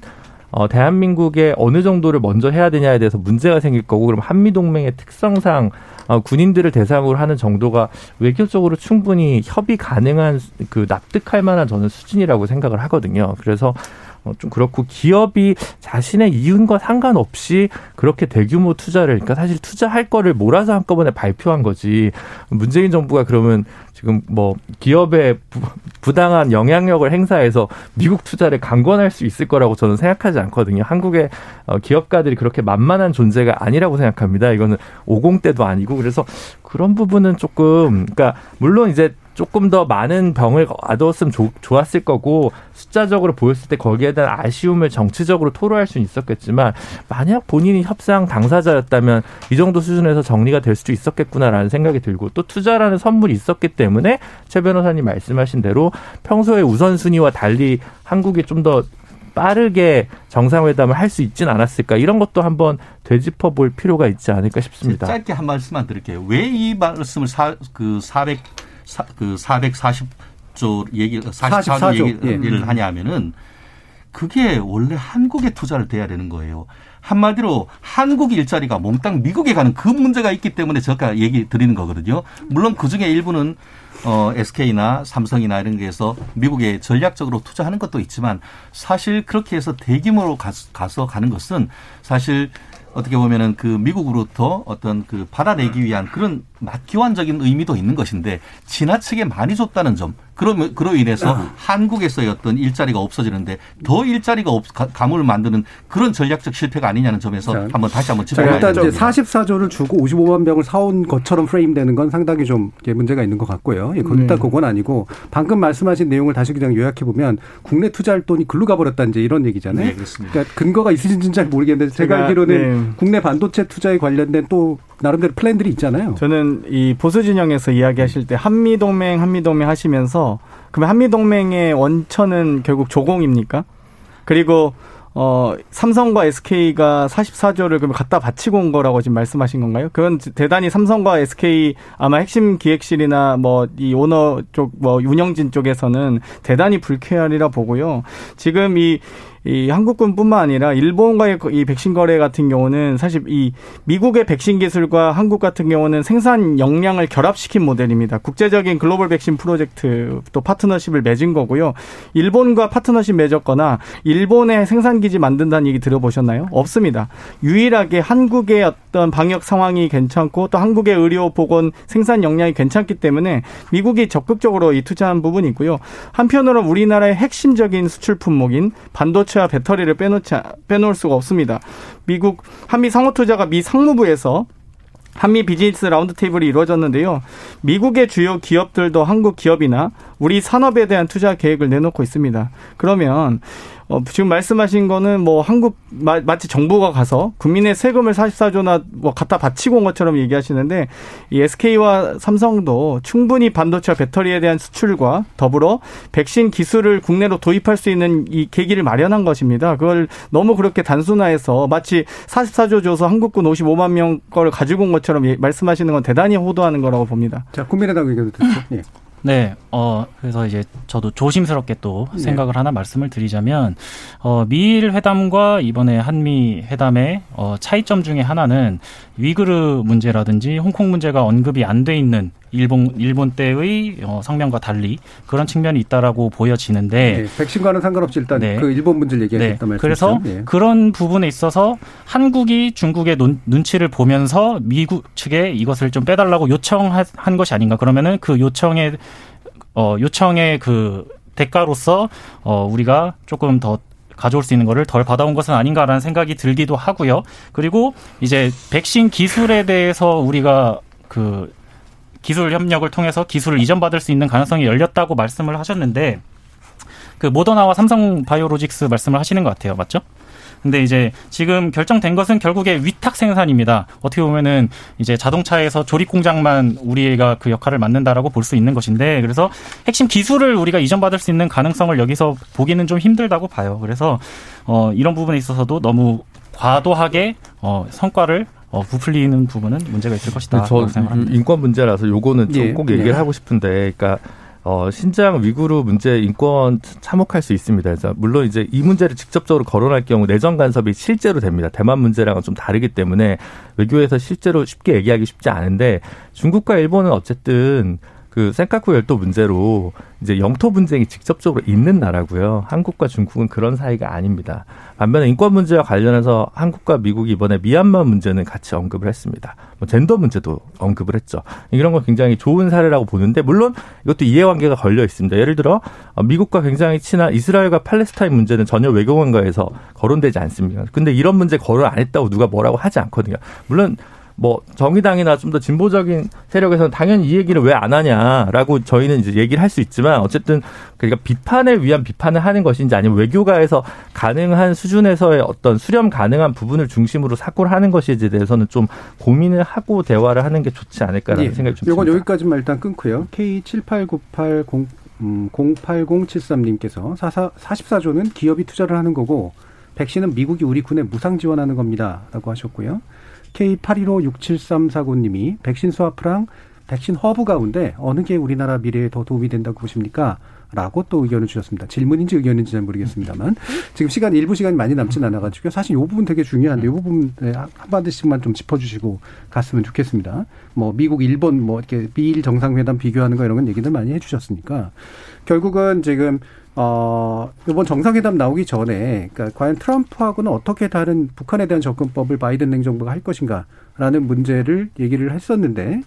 어, 대한민국의 어느 정도를 먼저 해야 되냐에 대해서 문제가 생길 거고 그럼 한미 동맹의 특성상 어, 군인들을 대상으로 하는 정도가 외교적으로 충분히 협의 가능한 그 납득할 만한 저는 수준이라고 생각을 하거든요. 그래서 어, 좀 그렇고 기업이 자신의 이윤과 상관없이 그렇게 대규모 투자를 그러니까 사실 투자할 거를 몰아서 한꺼번에 발표한 거지 문재인 정부가 그러면 지금 뭐 기업에 부, 부당한 영향력을 행사해서 미국 투자를 강권할 수 있을 거라고 저는 생각하지 않거든요. 한국의 어, 기업가들이 그렇게 만만한 존재가 아니라고 생각합니다. 이거는 50 때도 아니고 그래서 그런 부분은 조금 그러니까 물론 이제 조금 더 많은 병을 얻었으면 좋, 좋았을 거고 숫자적으로 보였을 때 거기에 대한 아쉬움을 정치적으로 토로할 수는 있었겠지만 만약 본인이 협상 당사자였다면 이 정도 수준에서 정리가 될 수도 있었겠구나라는 생각이 들고 또 투자라는 선물이 있었기 때문에 최 변호사님 말씀하신 대로 평소에 우선순위와 달리 한국이 좀더 빠르게 정상회담을 할 수 있진 않았을까 이런 것도 한번 되짚어 볼 필요가 있지 않을까 싶습니다. 짧게 한 말씀만 드릴게요. 왜 이 말씀을 사, 그 400, 사, 그 440조 얘기, 44조 44조, 얘기를 예. 하냐면은 그게 원래 한국에 투자를 돼야 되는 거예요. 한마디로 한국 일자리가 몽땅 미국에 가는 그 문제가 있기 때문에 제가 얘기 드리는 거거든요. 물론 그 중에 일부는 어, SK나 삼성이나 이런 게에서 미국에 전략적으로 투자하는 것도 있지만 사실 그렇게 해서 대규모로 가서 가는 것은 사실 어떻게 보면은 그 미국으로부터 어떤 그 받아내기 위한 그런 맞교환적인 의미도 있는 것인데 지나치게 많이 줬다는 점 그러 그로 인해서 한국에서의 어떤 일자리가 없어지는데 더 일자리가 없 가- 가물을 만드는 그런 전략적 실패가 아니냐는 점에서 자, 한번 다시 한번 자, 짚어봐야 일단 이제 됩니다. 44조를 주고 55만 병을 사온 것처럼 프레임되는 건 상당히 좀 문제가 있는 것 같고요. 예, 그- 일단 네. 그건 아니고 방금 말씀하신 내용을 다시 그냥 요약해 보면 국내 투자할 돈이 글로 가버렸다 이제 이런 얘기잖아요. 네, 그렇습니다. 그러니까 근거가 있으신지는 잘 모르겠는데 제가, 제가, 알기로는 네. 국내 반도체 투자에 관련된 또 나름대로 플랜들이 있잖아요. 저는 이 보수 진영에서 이야기하실 때 한미 동맹 한미 동맹 하시면서 그러면 한미 동맹의 원천은 결국 조공입니까? 그리고 어 삼성과 SK가 44조를 그럼 갖다 바치고 온 거라고 지금 말씀하신 건가요? 그건 대단히 삼성과 SK 아마 핵심 기획실이나 뭐 이 오너 쪽 뭐 운영진 쪽에서는 대단히 불쾌하리라 보고요. 지금 이 이 한국군뿐만 아니라 일본과의 이 백신 거래 같은 경우는 사실 이 미국의 백신 기술과 한국 같은 경우는 생산 역량을 결합시킨 모델입니다. 국제적인 글로벌 백신 프로젝트 또 파트너십을 맺은 거고요. 일본과 파트너십 맺었거나 일본의 생산 기지 만든다는 얘기 들어보셨나요? 없습니다. 유일하게 한국의 어떤 방역 상황이 괜찮고 또 한국의 의료 보건 생산 역량이 괜찮기 때문에 미국이 적극적으로 이 투자한 부분이 있고요. 한편으로 우리나라의 핵심적인 수출 품목인 반도체 와 배터리를 빼놓지 빼놓을 수가 없습니다. 미국 한미 상호 투자가 미 상무부에서 한미 비즈니스 라운드 테이블이 이루어졌는데요. 미국의 주요 기업들도 한국 기업이나 우리 산업에 대한 투자 계획을 내놓고 있습니다. 그러면 어, 지금 말씀하신 거는 뭐 한국 마, 마치 정부가 가서 국민의 세금을 44조나 뭐 갖다 바치고 온 것처럼 얘기하시는데 이 SK와 삼성도 충분히 반도체와 배터리에 대한 수출과 더불어 백신 기술을 국내로 도입할 수 있는 이 계기를 마련한 것입니다. 그걸 너무 그렇게 단순화해서 마치 44조 줘서 한국군 55만 명 거를 가지고 온 것처럼 예, 말씀하시는 건 대단히 호도하는 거라고 봅니다. 자, 국민의당 의견도 듣죠. 예. 네, 어, 그래서 이제 저도 조심스럽게 또 네. 생각을 하나 말씀을 드리자면, 어, 미일 회담과 이번에 한미 회담의 어, 차이점 중에 하나는 위그르 문제라든지 홍콩 문제가 언급이 안 돼 있는 일본, 일본 때의 어, 성명과 달리 그런 측면이 있다라고 보여지는데, 네, 백신과는 상관없이 일단 네. 그 일본 문제를 네. 얘기하셨단 말씀이죠. 그래서 예. 그런 부분에 있어서 한국이 중국의 눈, 눈치를 보면서 미국 측에 이것을 좀 빼달라고 요청한 것이 아닌가. 그러면은 그 요청의 어 요청의 그 대가로서 어 우리가 조금 더 가져올 수 있는 거를 덜 받아온 것은 아닌가라는 생각이 들기도 하고요. 그리고 이제 백신 기술에 대해서 우리가 그 기술 협력을 통해서 기술을 이전받을 수 있는 가능성이 열렸다고 말씀을 하셨는데 그 모더나와 삼성 바이오로직스 말씀을 하시는 것 같아요. 맞죠? 근데 이제 지금 결정된 것은 결국에 위탁 생산입니다. 어떻게 보면은 이제 자동차에서 조립 공장만 우리가 그 역할을 맡는다라고 볼 수 있는 것인데 그래서 핵심 기술을 우리가 이전받을 수 있는 가능성을 여기서 보기는 좀 힘들다고 봐요. 그래서 어 이런 부분에 있어서도 너무 과도하게 어 성과를 어 부풀리는 부분은 문제가 있을 것이다. 저. 인권 문제라서 요거는 좀 예. 꼭 얘기를 네. 하고 싶은데, 그러니까 어, 신장 위구르 문제 인권 참혹할 수 있습니다. 그래서 물론 이제 이 문제를 직접적으로 거론할 경우 내정 간섭이 실제로 됩니다. 대만 문제랑은 좀 다르기 때문에 외교에서 실제로 쉽게 얘기하기 쉽지 않은데 중국과 일본은 어쨌든 그 센카쿠 열도 문제로 이제 영토 분쟁이 직접적으로 있는 나라고요. 한국과 중국은 그런 사이가 아닙니다. 반면에 인권 문제와 관련해서 한국과 미국이 이번에 미얀마 문제는 같이 언급을 했습니다. 뭐 젠더 문제도 언급을 했죠. 이런 건 굉장히 좋은 사례라고 보는데 물론 이것도 이해관계가 걸려 있습니다. 예를 들어 어, 미국과 굉장히 친한 이스라엘과 팔레스타인 문제는 전혀 외교관과에서 거론되지 않습니다. 근데 이런 문제 거론 안 했다고 누가 뭐라고 하지 않거든요. 물론 뭐 정의당이나 좀 더 진보적인 세력에서는 당연히 이 얘기를 왜 안 하냐라고 저희는 이제 얘기를 할 수 있지만 어쨌든 그러니까 비판을 위한 비판을 하는 것인지 아니면 외교가에서 가능한 수준에서의 어떤 수렴 가능한 부분을 중심으로 사고를 하는 것인지에 대해서는 좀 고민을 하고 대화를 하는 게 좋지 않을까라는 예. 생각이 좀 듭니다. 여기까지만 일단 끊고요. K7898 음, 080773님께서 44조는 기업이 투자를 하는 거고 백신은 미국이 우리 군에 무상 지원하는 겁니다. 라고 하셨고요. K81567349님이 백신 스와프랑 백신 허브 가운데 어느 게 우리나라 미래에 더 도움이 된다고 보십니까? 라고 또 의견을 주셨습니다. 질문인지 의견인지 잘 모르겠습니다만 지금 시간 일부 시간이 많이 남진 않아가지고 사실 이 부분 되게 중요한데 이 부분 네, 한마디씩만 좀 짚어주시고 갔으면 좋겠습니다. 뭐 미국, 일본 뭐 이렇게 미일 정상회담 비교하는 거 이런 건 얘기들 많이 해주셨으니까 결국은 지금 어 이번 정상회담 나오기 전에 그러니까 과연 트럼프하고는 어떻게 다른 북한에 대한 접근법을 바이든 행정부가 할 것인가라는 문제를 얘기를 했었는데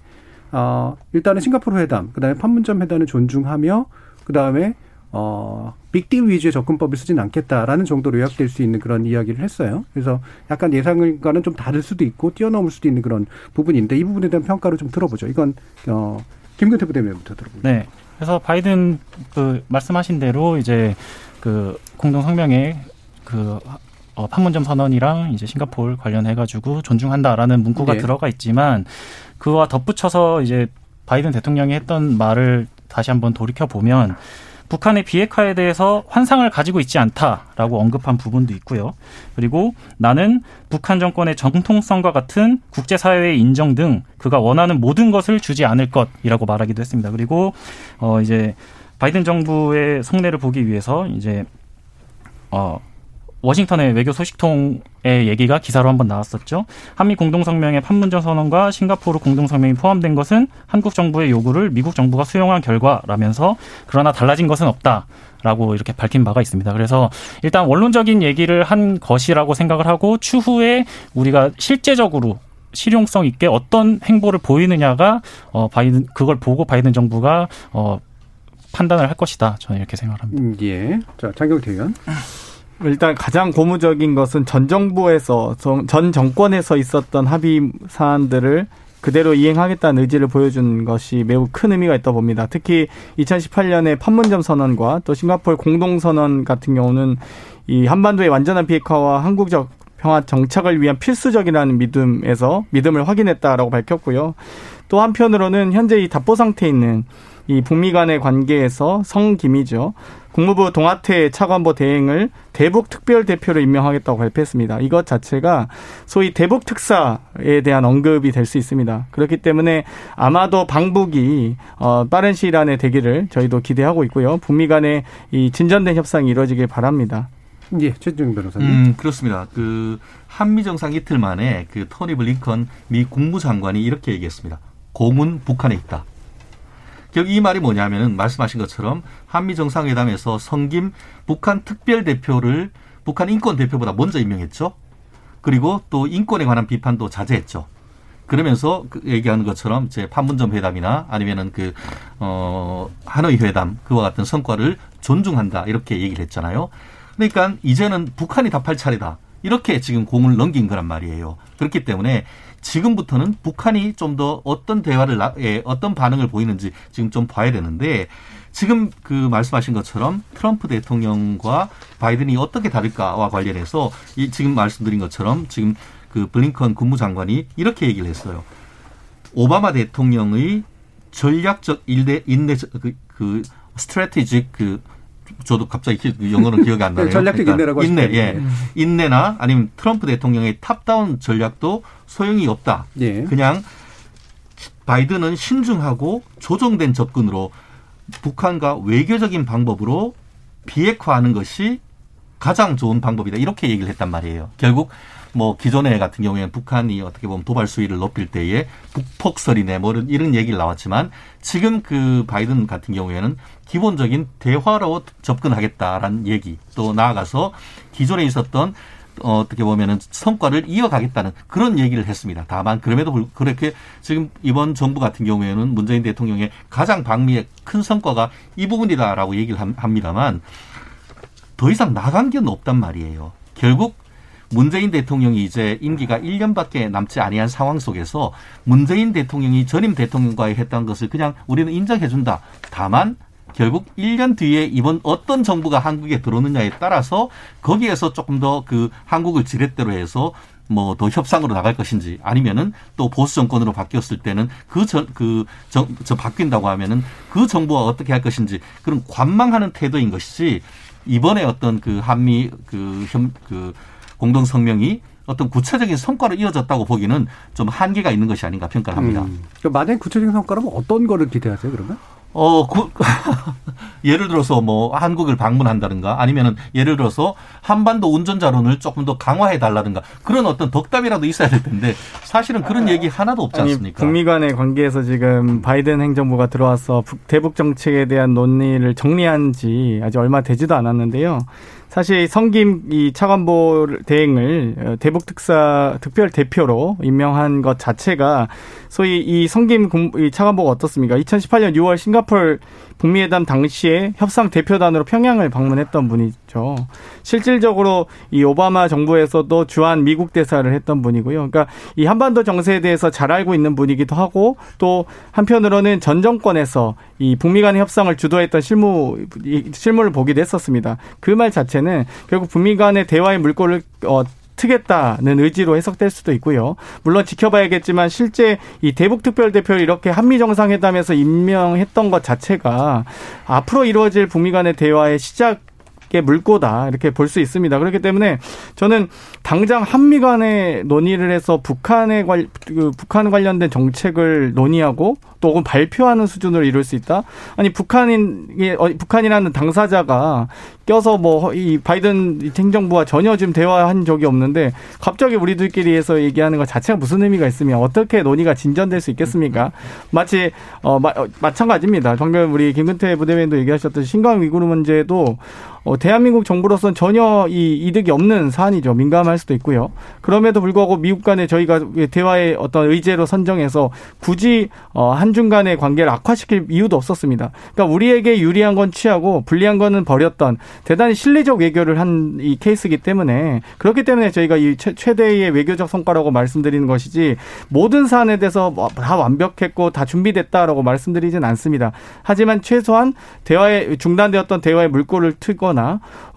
어 일단은 싱가포르 회담 그 다음에 판문점 회담을 존중하며 그 다음에 어, 빅딜 위주의 접근법을 쓰진 않겠다라는 정도로 요약될 수 있는 그런 이야기를 했어요. 그래서 약간 예상과는 좀 다를 수도 있고 뛰어넘을 수도 있는 그런 부분인데 이 부분에 대한 평가를 좀 들어보죠. 이건 어, 김근태 부대변부터 들어보죠. 네. 그래서 바이든 그 말씀하신 대로 이제 그 공동 성명에 그 어, 판문점 선언이랑 이제 싱가포르 관련해 가지고 존중한다라는 문구가 네. 들어가 있지만 그와 덧붙여서 이제 바이든 대통령이 했던 말을 다시 한번 돌이켜 보면 북한의 비핵화에 대해서 환상을 가지고 있지 않다라고 언급한 부분도 있고요. 그리고 나는 북한 정권의 정통성과 같은 국제사회의 인정 등 그가 원하는 모든 것을 주지 않을 것이라고 말하기도 했습니다. 그리고 어 이제 바이든 정부의 속내를 보기 위해서 이제 어 워싱턴의 외교 소식통의 얘기가 기사로 한번 나왔었죠. 한미 공동성명의 판문점 선언과 싱가포르 공동성명이 포함된 것은 한국 정부의 요구를 미국 정부가 수용한 결과라면서 그러나 달라진 것은 없다. 라고 이렇게 밝힌 바가 있습니다. 그래서 일단 원론적인 얘기를 한 것이라고 생각을 하고 추후에 우리가 실제적으로 실용성 있게 어떤 행보를 보이느냐가 어 바이든 그걸 보고 바이든 정부가 어 판단을 할 것이다. 저는 이렇게 생각합니다. 음, 예. 자, 장경태 의원. 일단 가장 고무적인 것은 전 정부에서 정- 전 정권에서 있었던 합의 사안들을 그대로 이행하겠다는 의지를 보여준 것이 매우 큰 의미가 있다 봅니다. 특히 2018년에 판문점 선언과 또 싱가포르 공동 선언 같은 경우는 이 한반도의 완전한 비핵화와 한국적 평화 정착을 위한 필수적이라는 믿음에서 믿음을 확인했다라고 밝혔고요. 또 한편으로는 현재 이 답보 상태에 있는 이 북미 간의 관계에서 성김이죠. 국무부 동아태 차관보 대행을 대북 특별 대표로 임명하겠다고 발표했습니다. 이것 자체가 소위 대북 특사에 대한 언급이 될 수 있습니다. 그렇기 때문에 아마도 방북이 어 빠른 시일 안에 되기를 저희도 기대하고 있고요. 북미 간의 이 진전된 협상이 이루어지길 바랍니다. 예, 최종 변호사님. 음, 그렇습니다. 그 한미 정상 이틀 만에 그 토니 블링컨 미 국무장관이 이렇게 얘기했습니다. 공은 북한에 있다. 결국 이 말이 뭐냐면은 말씀하신 것처럼 한미 정상회담에서 성김 북한 특별 대표를 북한 인권 대표보다 먼저 임명했죠. 그리고 또 인권에 관한 비판도 자제했죠. 그러면서 그 얘기하는 것처럼 제 판문점 회담이나 아니면은 그 어 하노이 회담 그와 같은 성과를 존중한다 이렇게 얘기를 했잖아요. 그러니까 이제는 북한이 답할 차례다. 이렇게 지금 공을 넘긴 거란 말이에요. 그렇기 때문에 지금부터는 북한이 좀 더 어떤 대화를 예, 어떤 반응을 보이는지 지금 좀 봐야 되는데 지금 그 말씀하신 것처럼 트럼프 대통령과 바이든이 어떻게 다를까와 관련해서 이 지금 말씀드린 것처럼 지금 그 블링컨 국무장관이 이렇게 얘기를 했어요. 오바마 대통령의 전략적 일대 인내 그, 그 strategic 그 저도 갑자기 영어는 기억이 안 나네요. <laughs> 전략적 인내라고 인내, 예. 인내나 아니면 트럼프 대통령의 top-down 전략도 소용이 없다. 예. 그냥 바이든은 신중하고 조정된 접근으로 북한과 외교적인 방법으로 비핵화하는 것이 가장 좋은 방법이다. 이렇게 얘기를 했단 말이에요. 결국 뭐 기존에 같은 경우에는 북한이 어떻게 보면 도발 수위를 높일 때에 북폭설이네 뭐 이런 얘기를 나왔지만 지금 그 바이든 같은 경우에는 기본적인 대화로 접근하겠다라는 얘기 또 나아가서 기존에 있었던 어, 어떻게 보면은 성과를 이어가겠다는 그런 얘기를 했습니다. 다만 그럼에도 불 그렇게 지금 이번 정부 같은 경우에는 문재인 대통령의 가장 방미의 큰 성과가 이 부분이다라고 얘기를 합니다만 더 이상 나간 게 없단 말이에요. 결국 문재인 대통령이 이제 임기가 1년밖에 남지 아니한 상황 속에서 문재인 대통령이 전임 대통령과 했던 것을 그냥 우리는 인정해 준다. 다만 결국 1년 뒤에 이번 어떤 정부가 한국에 들어오느냐에 따라서 거기에서 조금 더 그 한국을 지렛대로 해서 뭐 더 협상으로 나갈 것인지 아니면은 또 보수 정권으로 바뀌었을 때는 그저그저 저 바뀐다고 하면은 그 정부와 어떻게 할 것인지 그런 관망하는 태도인 것이지 이번에 어떤 그 한미 그현그 그 공동 성명이 어떤 구체적인 성과로 이어졌다고 보기는 좀 한계가 있는 것이 아닌가 평가를 합니다. 음. 만약 구체적인 성과라면 어떤 거를 기대하세요, 그러면? 어, 그, <laughs> 예를 들어서 뭐 한국을 방문한다든가 아니면은 예를 들어서 한반도 운전자론을 조금 더 강화해 달라든가 그런 어떤 덕담이라도 있어야 될 텐데 사실은 그런 얘기 하나도 없지 않습니까? 아니, 북미 간의 관계에서 지금 바이든 행정부가 들어와서 대북 정책에 대한 논의를 정리한 지 아직 얼마 되지도 않았는데요. 사실 성김 이 차관보 대행을 어, 대북 특사 특별 대표로 임명한 것 자체가 소위 이 성김 이 차관보가 어떻습니까? 2018년 6월 싱가폴 북미회담 당시에 협상 대표단으로 평양을 방문했던 분이죠. 실질적으로 이 오바마 정부에서도 주한 미국 대사를 했던 분이고요. 그러니까 이 한반도 정세에 대해서 잘 알고 있는 분이기도 하고 또 한편으로는 전 정권에서 이 북미 간의 협상을 주도했던 실무 실무를 보기도 했었습니다. 그 말 자체는 결국 북미 간의 대화의 물꼬를 어 트겠다는 의지로 해석될 수도 있고요. 물론 지켜봐야겠지만 실제 이 대북 특별 대표를 이렇게 한미 정상회담에서 임명했던 것 자체가 앞으로 이루어질 북미 간의 대화의 시작 의 물꼬다 이렇게 볼 수 있습니다. 그렇기 때문에 저는 당장 한미 간의 논의를 해서 북한에 관 그 북한 관련된 정책을 논의하고 또 혹은 발표하는 수준으로 이룰 수 있다. 아니 북한인 어, 북한이라는 당사자가 껴서 뭐 이 바이든 행정부와 전혀 지금 대화한 적이 없는데 갑자기 우리들끼리 해서 얘기하는 것 자체가 무슨 의미가 있으면 어떻게 논의가 진전될 수 있겠습니까? 마치 어, 마, 어 마찬가지입니다. 방금 우리 김근태 부대변인도 얘기하셨듯이 신강 위구르 문제도 어, 대한민국 정부로서는 전혀 이 이득이 없는 사안이죠. 민감할 수도 있고요. 그럼에도 불구하고 미국 간에 저희가 대화의 어떤 의제로 선정해서 굳이 어, 한중 간의 관계를 악화시킬 이유도 없었습니다. 그러니까 우리에게 유리한 건 취하고 불리한 거는 버렸던 대단히 실리적 외교를 한 이 케이스이기 때문에 그렇기 때문에 저희가 이 최대의 외교적 성과라고 말씀드리는 것이지 모든 사안에 대해서 뭐다 완벽했고 다 준비됐다라고 말씀드리진 않습니다. 하지만 최소한 대화에 중단되었던 대화의 물꼬를 트거나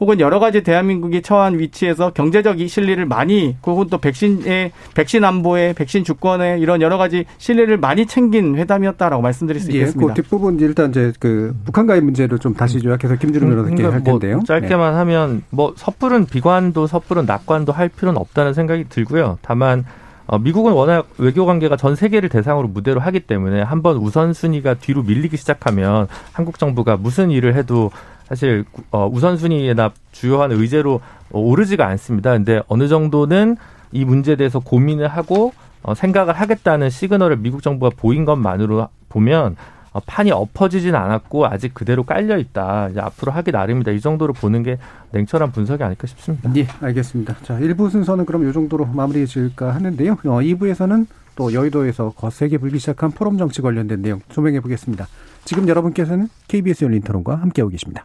혹은 여러 가지 대한민국이 처한 위치에서 경제적 실리를 많이 혹은 또 백신의 백신 안보에 백신 주권에 이런 여러 가지 실리를 많이 챙긴 회담이었다라고 말씀드릴 수 있겠습니다. 예, 그 뒷부분 일단 이제 그 북한과의 문제를 좀 다시 요약해서 김준우 음, 변호사께 할 그러니까 뭐 텐데요. 뭐 짧게만 네. 하면 뭐 섣부른 비관도 섣부른 낙관도 할 필요는 없다는 생각이 들고요. 다만 어, 미국은 워낙 외교 관계가 전 세계를 대상으로 무대로 하기 때문에 한번 우선순위가 뒤로 밀리기 시작하면 한국 정부가 무슨 일을 해도 사실 어, 우선순위나 주요한 의제로 오르지가 않습니다. 근데 어느 정도는 이 문제에 대해서 고민을 하고 어, 생각을 하겠다는 시그널을 미국 정부가 보인 것만으로 보면 어, 판이 엎어지진 않았고 아직 그대로 깔려 있다. 이제 앞으로 하기 나름이다. 이 정도로 보는 게 냉철한 분석이 아닐까 싶습니다. 예, 알겠습니다. 자, 1부 순서는 그럼 이 정도로 마무리해 질까 하는데요. 어, 2부에서는 또 여의도에서 거세게 불기 시작한 포럼 정치 관련된 내용 조명해 보겠습니다. 지금 여러분께서는 KBS 열린 토론과 함께하고 계십니다.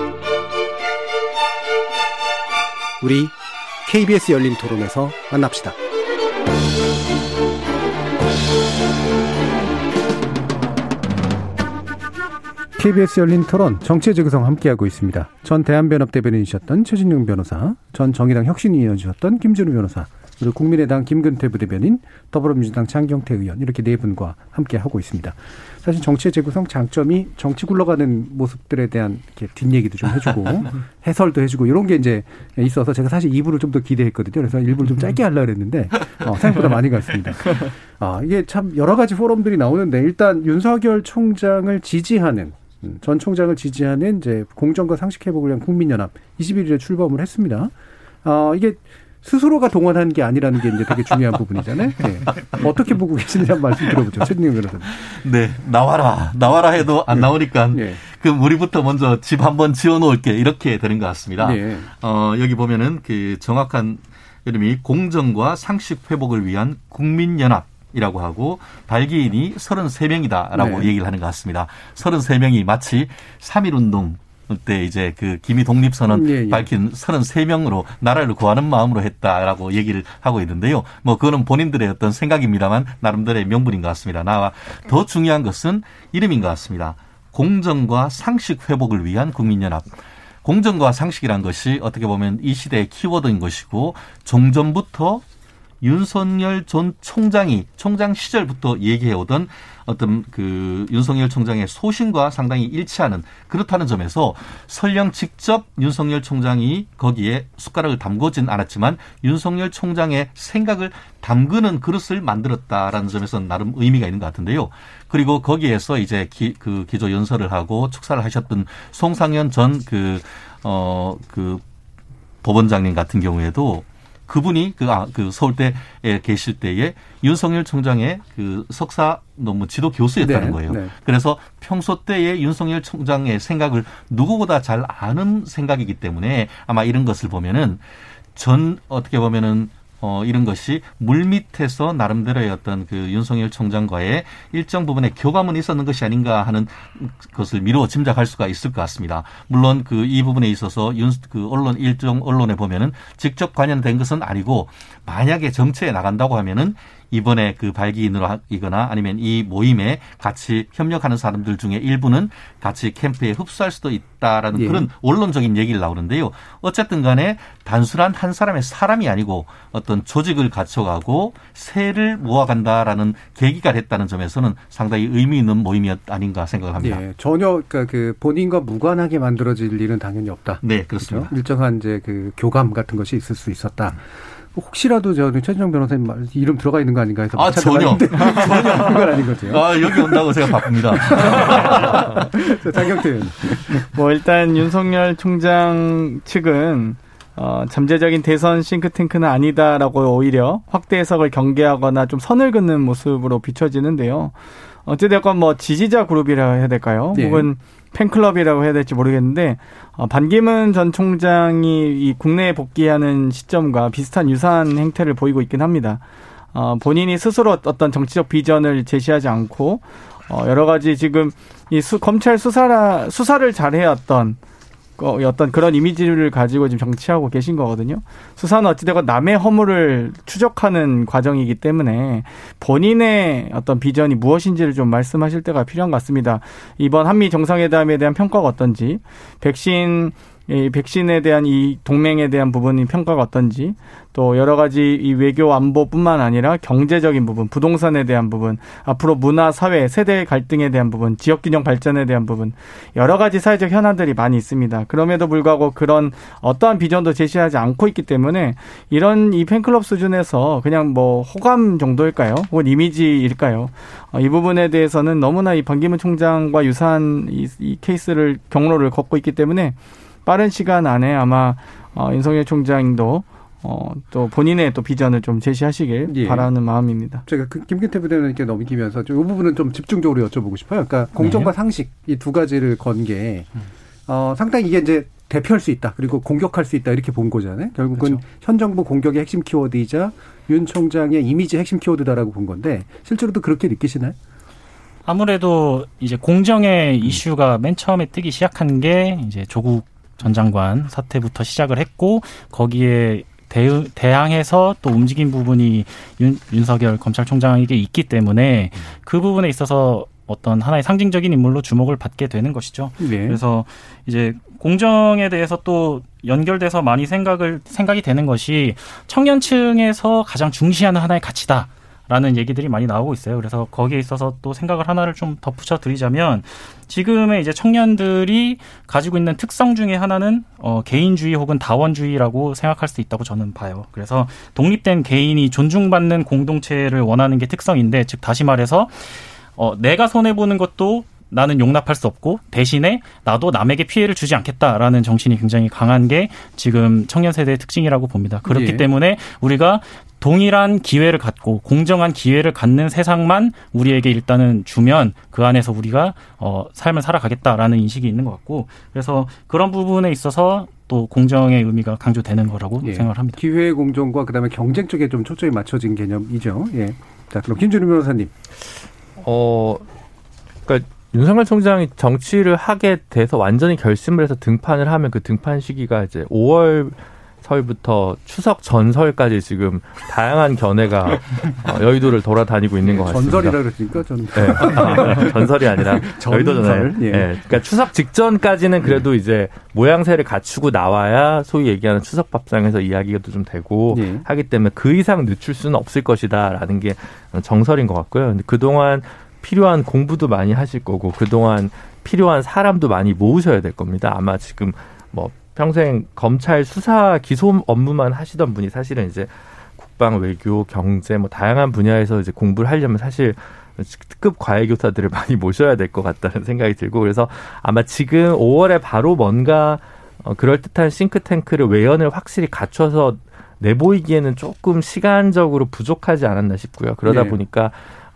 우리 KBS 열린 토론에서 만납시다. KBS 열린 토론 정치의 재구성 함께하고 있습니다. 전 대한변협 대변인이셨던 최진용 변호사, 전 정의당 혁신위원이셨던 김준우 변호사, 그리고 국민의당 김근태 부대변인, 더불어민주당 장경태 의원 이렇게 네 분과 함께 하고 있습니다. 사실 정치의 재구성 장점이 정치 굴러가는 모습들에 대한 이렇게 뒷얘기도 좀 해주고 <laughs> 해설도 해주고 이런 게 이제 있어서 제가 사실 2부를 좀 더 기대했거든요. 그래서 1부를 좀 짧게 하려고 했는데 <laughs> 어, 생각보다 많이 갔습니다. 아, 이게 참 여러 가지 포럼들이 나오는데 일단 윤석열 총장을 지지하는 음, 전 총장을 지지하는 이제 공정과 상식 회복을 위한 국민연합 21일에 출범을 했습니다. 어, 이게 스스로가 동원한 게 아니라는 게 이제 되게 중요한 부분이잖아요. 네. 어떻게 보고 계시는지 한 말씀 들어보죠. 최진영 변호사님. 네, 나와라, 나와라 해도 안 네. 나오니까 네. 그럼 우리부터 먼저 집 한번 지어 놓을게 이렇게 되는 것 같습니다. 네. 어, 여기 보면은 그 정확한 이름이 공정과 상식 회복을 위한 국민연합. 이라고 하고 발기인이 33명이다라고 네. 얘기를 하는 것 같습니다. 33명이 마치 3.1 운동 때 이제 그 기미 독립 선언 예, 예. 밝힌 33명으로 나라를 구하는 마음으로 했다라고 얘기를 하고 있는데요. 뭐 그거는 본인들의 어떤 생각입니다만 나름대로의 명분인 것 같습니다. 나와 더 중요한 것은 이름인 것 같습니다. 공정과 상식 회복을 위한 국민연합. 공정과 상식이란 것이 어떻게 보면 이 시대의 키워드인 것이고 종전부터 윤석열 전 총장이 총장 시절부터 얘기해오던 어떤 그 윤석열 총장의 소신과 상당히 일치하는 그렇다는 점에서 설령 직접 윤석열 총장이 거기에 숟가락을 담그진 않았지만 윤석열 총장의 생각을 담그는 그릇을 만들었다라는 점에서 나름 의미가 있는 것 같은데요. 그리고 거기에서 이제 기, 그 기조 연설을 하고 축사를 하셨던 송상현 전 그, 어, 그 법원장님 같은 경우에도 그분이 그, 아, 그 서울대에 계실 때에 윤석열 총장의 그 석사 논문 지도 교수였다는 네, 거예요. 네. 그래서 평소 때에 윤석열 총장의 생각을 누구보다 잘 아는 생각이기 때문에 아마 이런 것을 보면은 전 어떻게 보면은 어, 이런 것이 물밑에서 나름대로의 어떤 그 윤석열 총장과의 일정 부분의 교감은 있었는 것이 아닌가 하는 것을 미루어 짐작할 수가 있을 것 같습니다. 물론 그 이 부분에 있어서 윤, 그 언론, 일정 언론에 보면은 직접 관련된 것은 아니고 만약에 정치에 나간다고 하면은 이번에 그 발기인으로 이거나 아니면 이 모임에 같이 협력하는 사람들 중에 일부는 같이 캠프에 흡수할 수도 있다라는 예. 그런 원론적인 얘기를 나오는데요. 어쨌든 간에 단순한 한 사람의 사람이 아니고 어떤 조직을 갖춰가고 새를 모아간다라는 계기가 됐다는 점에서는 상당히 의미 있는 모임이 아닌가 생각을 합니다. 예. 전혀 그러니까 그 본인과 무관하게 만들어질 일은 당연히 없다. 네, 그렇습니다. 그렇죠? 일정한 이제 그 교감 같은 것이 있을 수 있었다. 혹시라도 저는 최진영 변호사님 말 이름 들어가 있는 거 아닌가 해서 아 전혀 <laughs> 전혀 그건 아닌 거죠. 아 여기 온다고 제가 바쁩니다. <laughs> 장경태 뭐 일단 윤석열 총장 측은 어, 잠재적인 대선 싱크탱크는 아니다라고 오히려 확대 해석을 경계하거나 좀 선을 긋는 모습으로 비춰지는데요. 어찌됐건 뭐 지지자 그룹이라 해야 될까요? 네. 혹은 팬클럽이라고 해야 될지 모르겠는데 어, 반기문 전 총장이 이 국내에 복귀하는 시점과 비슷한 유사한 행태를 보이고 있긴 합니다. 어, 본인이 스스로 어떤 정치적 비전을 제시하지 않고 어, 여러 가지 지금 이 수, 검찰 수사라 수사를 잘해왔던 어떤 그런 이미지를 가지고 지금 정치하고 계신 거거든요. 수사는 어찌되건 남의 허물을 추적하는 과정이기 때문에 본인의 어떤 비전이 무엇인지를 좀 말씀하실 때가 필요한 것 같습니다. 이번 한미 정상회담에 대한 평가가 어떤지, 백신 이 백신에 대한 이 동맹에 대한 부분이 평가가 어떤지 또 여러 가지 이 외교 안보뿐만 아니라 경제적인 부분, 부동산에 대한 부분, 앞으로 문화, 사회, 세대 갈등에 대한 부분, 지역 균형 발전에 대한 부분 여러 가지 사회적 현안들이 많이 있습니다. 그럼에도 불구하고 그런 어떠한 비전도 제시하지 않고 있기 때문에 이런 이 팬클럽 수준에서 그냥 뭐 호감 정도일까요? 혹은 이미지일까요? 어, 이 부분에 대해서는 너무나 이 반기문 총장과 유사한 이, 이 케이스를 경로를 걷고 있기 때문에 빠른 시간 안에 아마 어, 윤석열 총장도 어, 또 본인의 또 비전을 좀 제시하시길 예. 바라는 마음입니다. 제가 그 김근태 부대변인께 넘기면서 이 부분은 좀 집중적으로 여쭤보고 싶어요. 그러니까 공정과 네. 상식 이 두 가지를 건 게 어, 상당히 이게 이제 대표할 수 있다. 그리고 공격할 수 있다. 이렇게 본 거잖아요. 결국은 그렇죠. 현 정부 공격의 핵심 키워드이자 윤 총장의 이미지 핵심 키워드다라고 본 건데 실제로도 그렇게 느끼시나요? 아무래도 이제 공정의 음. 이슈가 맨 처음에 뜨기 시작한 게 이제 조국 전 장관 사태부터 시작을 했고 거기에 대, 대항해서 또 움직인 부분이 윤, 윤석열 검찰총장에게 있기 때문에 그 부분에 있어서 어떤 하나의 상징적인 인물로 주목을 받게 되는 것이죠. 네. 그래서 이제 공정에 대해서 또 연결돼서 많이 생각을 생각이 되는 것이 청년층에서 가장 중시하는 하나의 가치다. 라는 얘기들이 많이 나오고 있어요. 그래서 거기에 있어서 또 생각을 하나를 좀 덧붙여 드리자면 지금의 이제 청년들이 가지고 있는 특성 중에 하나는 어, 개인주의 혹은 다원주의라고 생각할 수 있다고 저는 봐요. 그래서 독립된 개인이 존중받는 공동체를 원하는 게 특성인데 즉 다시 말해서 어, 내가 손해 보는 것도 나는 용납할 수 없고 대신에 나도 남에게 피해를 주지 않겠다라는 정신이 굉장히 강한 게 지금 청년 세대의 특징이라고 봅니다. 그렇기 예. 때문에 우리가 동일한 기회를 갖고 공정한 기회를 갖는 세상만 우리에게 일단은 주면 그 안에서 우리가 어 삶을 살아가겠다라는 인식이 있는 것 같고 그래서 그런 부분에 있어서 또 공정의 의미가 강조되는 거라고 예. 생각을 합니다. 기회 공정과 그다음에 경쟁 쪽에 좀 초점이 맞춰진 개념이죠. 예. 자, 그럼 김준우 변호사님. 어, 그러니까 윤석열 총장이 정치를 하게 돼서 완전히 결심을 해서 등판을 하면 그 등판 시기가 이제 5월 설부터 추석 전설까지 지금 다양한 견해가 <laughs> 어, 여의도를 돌아다니고 있는 것 같습니다. 전설이라 그랬으니까 저는 네. <laughs> 전설이 아니라 여의도 전설. 예. 네. 그러니까 추석 직전까지는 그래도 이제 모양새를 갖추고 나와야 소위 얘기하는 추석 밥상에서 이야기가 좀 되고 예. 하기 때문에 그 이상 늦출 수는 없을 것이다라는 게 정설인 것 같고요. 근데 그동안 필요한 공부도 많이 하실 거고 그동안 필요한 사람도 많이 모으셔야 될 겁니다. 아마 지금 뭐 평생 검찰 수사 기소 업무만 하시던 분이 사실은 이제 국방 외교 경제 뭐 다양한 분야에서 이제 공부를 하려면 사실 특급 과외 교사들을 <laughs> 많이 모셔야 될 것 같다는 생각이 들고 그래서 아마 지금 5월에 바로 뭔가 어, 그럴 듯한 싱크탱크를 외연을 확실히 갖춰서 내보이기에는 조금 시간적으로 부족하지 않았나 싶고요. 그러다 네. 보니까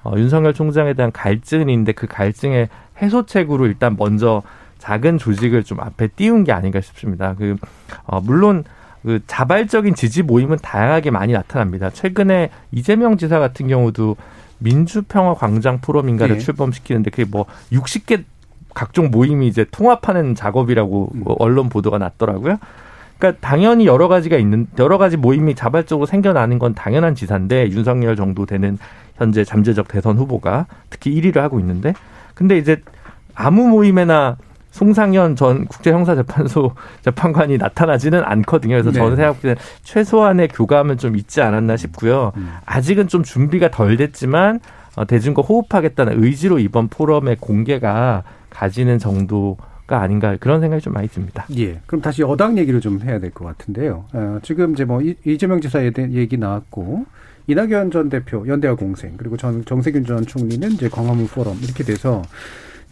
어, 윤석열 총장에 대한 갈증인데 그 갈증의 해소책으로 일단 먼저 작은 조직을 좀 앞에 띄운 게 아닌가 싶습니다. 그 어, 물론 그 자발적인 지지 모임은 다양하게 많이 나타납니다. 최근에 이재명 지사 같은 경우도 민주평화 광장 포럼인가를 네. 출범시키는데 그게 뭐 60개 각종 모임이 이제 통합하는 작업이라고 음. 뭐 언론 보도가 났더라고요. 그러니까 당연히 여러 가지가 있는 여러 가지 모임이 자발적으로 생겨나는 건 당연한 지사인데 윤석열 정도 되는 현재 잠재적 대선 후보가 특히 1위를 하고 있는데 근데 이제 아무 모임에나 송상현 전 국제형사재판소 <laughs> 재판관이 나타나지는 않거든요. 그래서 네. 저는 때 최소한의 교감은 좀 있지 않았나 싶고요. 음. 아직은 좀 준비가 덜 됐지만 어, 대중과 호흡하겠다는 의지로 이번 포럼의 공개가 가지는 정도 가 아닌가 그런 생각이 좀 많이 듭니다. 예. 그럼 다시 여당 얘기를 좀 해야 될 것 같은데요. 어, 지금 이제 뭐 이- 이재명 대한 얘기 나왔고 이낙연 전 대표 연대와 공생 그리고 전 정세균 전 총리는 이제 광화문 포럼 이렇게 돼서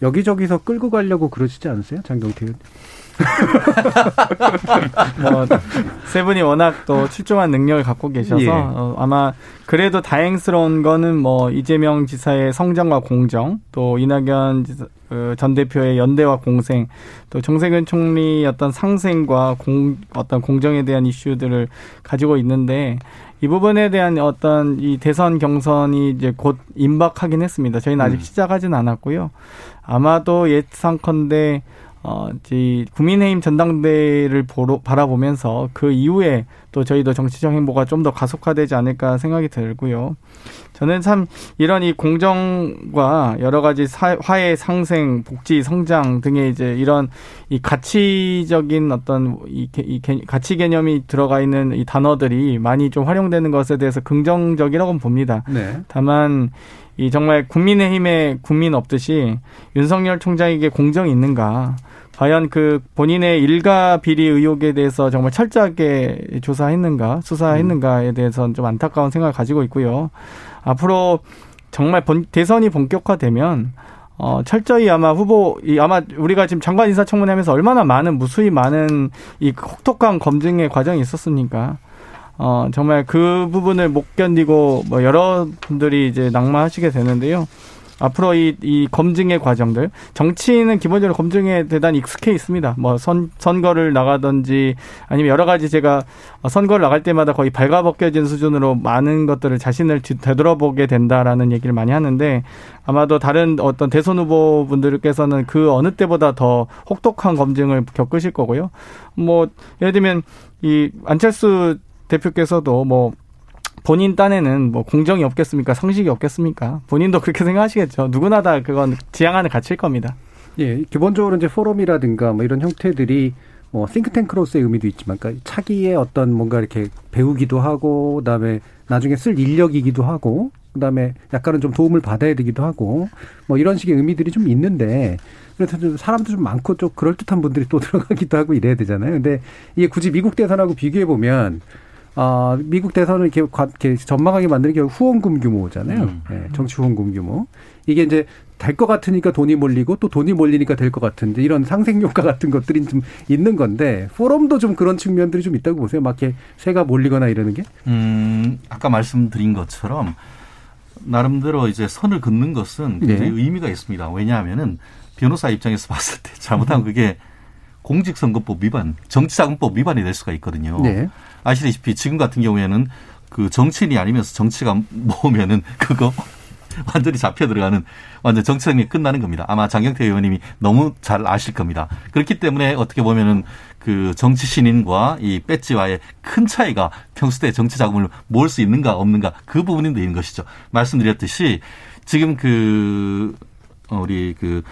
여기저기서 끌고 가려고 그러시지 않으세요, 장경태 의원? 뭐세 분이 워낙 또 출중한 능력을 갖고 계셔서 예. 어, 아마 그래도 다행스러운 거는 뭐 이재명 지사의 성장과 공정 또 이낙연 지사, 그 전 대표의 연대와 공생 또 정세균 총리 어떤 상생과 공 어떤 공정에 대한 이슈들을 가지고 있는데 이 부분에 대한 어떤 이 대선 경선이 이제 곧 임박하긴 했습니다. 저희는 아직 음. 시작하지는 않았고요. 아마도 예상컨대 어, 이 국민의힘 전당대회를 보러, 바라보면서 그 이후에 또 저희도 정치적 행보가 좀 더 가속화되지 않을까 생각이 들고요. 저는 참 이런 이 공정과 여러 가지 사, 화해 상생, 복지, 성장 등의 이제 이런 이 가치적인 어떤 이, 개- 이 개- 가치 개념이 들어가 있는 이 단어들이 많이 좀 활용되는 것에 대해서 긍정적이라고 봅니다. 네. 다만 이 정말 국민의힘에 국민 없듯이 윤석열 총장에게 공정이 있는가? 과연 그 본인의 일가 비리 의혹에 대해서 정말 철저하게 조사했는가, 수사했는가에 대해서는 좀 안타까운 생각을 가지고 있고요. 앞으로 정말 본, 대선이 본격화되면 어, 철저히 아마 후보, 이 아마 우리가 지금 장관 인사청문회 하면서 얼마나 많은, 무수히 많은 이 혹독한 검증의 과정이 있었습니까? 어, 정말 그 부분을 못 견디고 뭐 여러분들이 이제 낙마하시게 되는데요. 앞으로 이, 이 검증의 과정들, 정치인은 기본적으로 검증에 대단히 익숙해 있습니다. 뭐 선, 선거를 나가든지 아니면 여러 가지 제가 선거를 나갈 때마다 거의 발가벗겨진 수준으로 많은 것들을 자신을 뒤- 되돌아보게 된다라는 얘기를 많이 하는데 아마도 다른 어떤 대선 후보분들께서는 그 어느 때보다 더 혹독한 검증을 겪으실 거고요. 뭐 예를 들면 이 안철수 대표께서도 뭐 본인 딴에는 뭐 공정이 없겠습니까? 상식이 없겠습니까? 본인도 그렇게 생각하시겠죠. 누구나 다 그건 지향하는 가치일 겁니다. 예, 기본적으로 이제 포럼이라든가 뭐 이런 형태들이 뭐 싱크탱크로서의 의미도 있지만, 그러니까 차기의 어떤 뭔가 이렇게 배우기도 하고, 그다음에 나중에 쓸 인력이기도 하고, 그다음에 약간은 좀 도움을 받아야 되기도 하고, 뭐 이런 식의 의미들이 좀 있는데, 그래서 좀 사람도 좀 많고 좀 그럴 듯한 분들이 또 <laughs> 들어가기도 하고 이래야 되잖아요. 근데 이게 굳이 미국 대선하고 비교해 보면. 아, 미국 대선을 이렇게, 전망하게 만드는 게 후원금 규모잖아요. 음. 예, 정치 후원금 규모. 이게 이제 될 것 같으니까 돈이 몰리고 또 돈이 몰리니까 될 것 같은데 이런 상생 효과 같은 것들이 좀 있는 건데 포럼도 좀 그런 측면들이 좀 있다고 보세요. 막 이렇게 새가 몰리거나 이러는 게. 음, 아까 말씀드린 것처럼 나름대로 이제 선을 긋는 것은 굉장히 네. 의미가 있습니다. 왜냐하면은 변호사 입장에서 <laughs> 봤을 때 잘못하면 그게 공직선거법 위반, 정치자금법 위반이 될 수가 있거든요. 네. 아시다시피 지금 같은 경우에는 그 정치인이 아니면서 정치가 모으면은 그거 <laughs> 완전히 잡혀 들어가는 완전 정치적이 끝나는 겁니다. 아마 장경태 의원님이 너무 잘 아실 겁니다. 그렇기 때문에 어떻게 보면은 그 정치 신인과 이 배지와의 큰 차이가 평소 때 정치 자금을 모을 수 있는가 없는가 그 부분인데 있는 것이죠. 말씀드렸듯이 지금 그 어, 우리 그,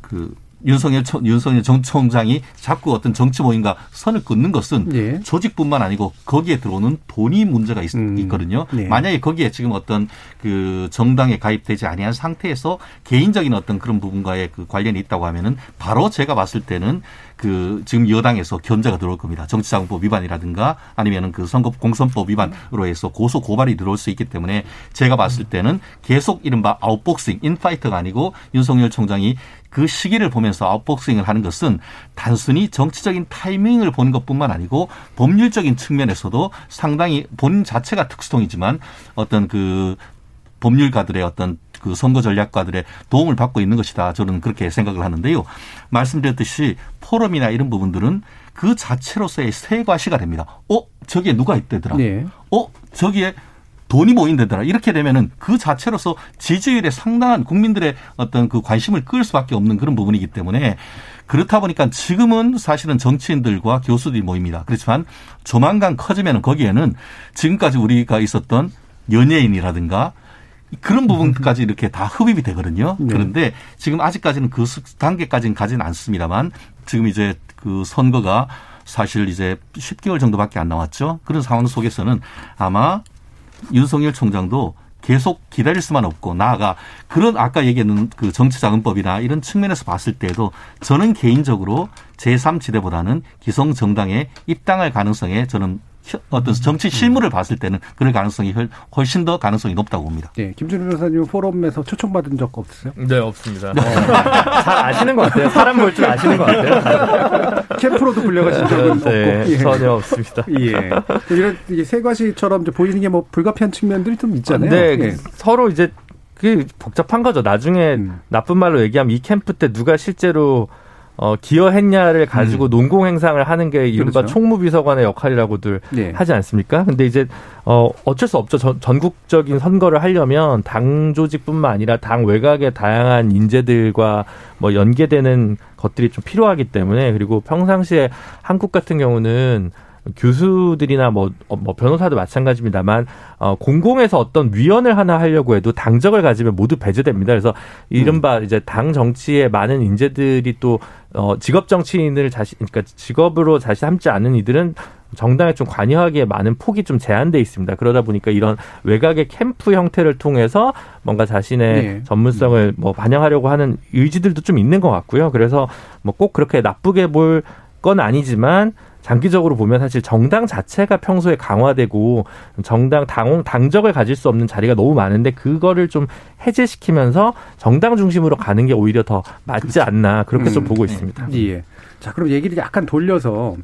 그 윤석열 총- 윤석열 정 총장이 자꾸 어떤 정치 모임과 선을 긋는 것은 예. 조직뿐만 아니고 거기에 들어오는 돈이 문제가 있, 음. 거든요 네. 만약에 거기에 지금 어떤 그 정당에 가입되지 아니한 상태에서 개인적인 어떤 그런 부분과의 그 관련이 있다고 하면은 바로 제가 봤을 때는 그 지금 여당에서 견제가 들어올 겁니다. 정치자금법 위반이라든가 아니면은 그 선거 공선법 위반으로 해서 고소 고발이 들어올 수 있기 때문에 제가 봤을 때는 계속 이른바 아웃복싱 인파이터가 아니고 윤석열 총장이 그 시기를 보면서 아웃복싱을 하는 것은 단순히 정치적인 타이밍을 보는 것뿐만 아니고 법률적인 측면에서도 상당히 본인 자체가 특수통이지만 어떤 그 법률가들의 어떤 그 선거 전략가들의 도움을 받고 있는 것이다. 저는 그렇게 생각을 하는데요. 말씀드렸듯이 포럼이나 이런 부분들은 그 자체로서의 세과시가 됩니다. 어? 저기에 누가 있대더라. 네. 어? 저기에 돈이 모인다더라. 이렇게 되면은 그 자체로서 지지율에 상당한 국민들의 어떤 그 관심을 끌 수밖에 없는 그런 부분이기 때문에 그렇다 보니까 지금은 사실은 정치인들과 교수들이 모입니다. 그렇지만 조만간 커지면 거기에는 지금까지 우리가 있었던 연예인이라든가 그런 부분까지 이렇게 다 흡입이 되거든요. 네. 그런데 지금 아직까지는 그 단계까지는 가지는 않습니다만 지금 이제 그 선거가 사실 이제 10개월 정도밖에 안 남았죠. 그런 상황 속에서는 아마 윤석열 총장도 계속 기다릴 수만 없고 나아가 그런 아까 얘기했는 그 정치자금법이나 이런 측면에서 봤을 때도 저는 개인적으로 제3지대보다는 기성 정당에 입당할 가능성에 저는 어떤 정치 실무를 봤을 때는 그럴 가능성이 훨- 훨씬 더 가능성이 높다고 봅니다. 네, 김준우 변호사님 포럼에서 초청받은 적 없으세요? 네, 없습니다. <laughs> 잘 아시는 것 같아요. 사람 볼 줄 아시는 것 같아요. <laughs> 캠프로도 불려가신 적은 네, 없고. 예. 전혀 없습니다. 예. 이런 세과시처럼 이제 보이는 게 뭐 불가피한 측면들이 좀 있잖아요. 네, 예. 서로 이제 그 복잡한 거죠. 나중에 음. 나쁜 말로 얘기하면 이 캠프 때 누가 실제로 어, 기여했냐를 가지고 농공 행상을 하는 게 이른바 그렇죠. 총무비서관의 역할이라고들 네. 하지 않습니까? 근데 이제 어 어쩔 수 없죠. 전, 전국적인 선거를 하려면 당 조직뿐만 아니라 당 외곽의 다양한 인재들과 뭐 연계되는 것들이 좀 필요하기 때문에 그리고 평상시에 한국 같은 경우는 교수들이나 뭐, 어, 뭐 변호사도 마찬가지입니다만 어, 공공에서 어떤 위원을 하나 하려고 해도 당적을 가지면 모두 배제됩니다. 그래서 이른바 이제 당 정치에 많은 인재들이 또 어, 직업 정치인을 자신 그러니까 직업으로 자신 삼지 않은 이들은 정당에 좀 관여하기에 많은 폭이 좀 제한돼 있습니다. 그러다 보니까 이런 외곽의 캠프 형태를 통해서 뭔가 자신의 네. 전문성을 뭐 반영하려고 하는 의지들도 좀 있는 것 같고요. 그래서 뭐 꼭 그렇게 나쁘게 볼 건 아니지만 장기적으로 보면 사실 정당 자체가 평소에 강화되고 정당 당원 당적을 가질 수 없는 자리가 너무 많은데 그거를 좀 해제시키면서 정당 중심으로 가는 게 오히려 더 맞지 않나 그렇게 좀 음. 보고 있습니다. 예. 자, 그럼 얘기를 약간 돌려서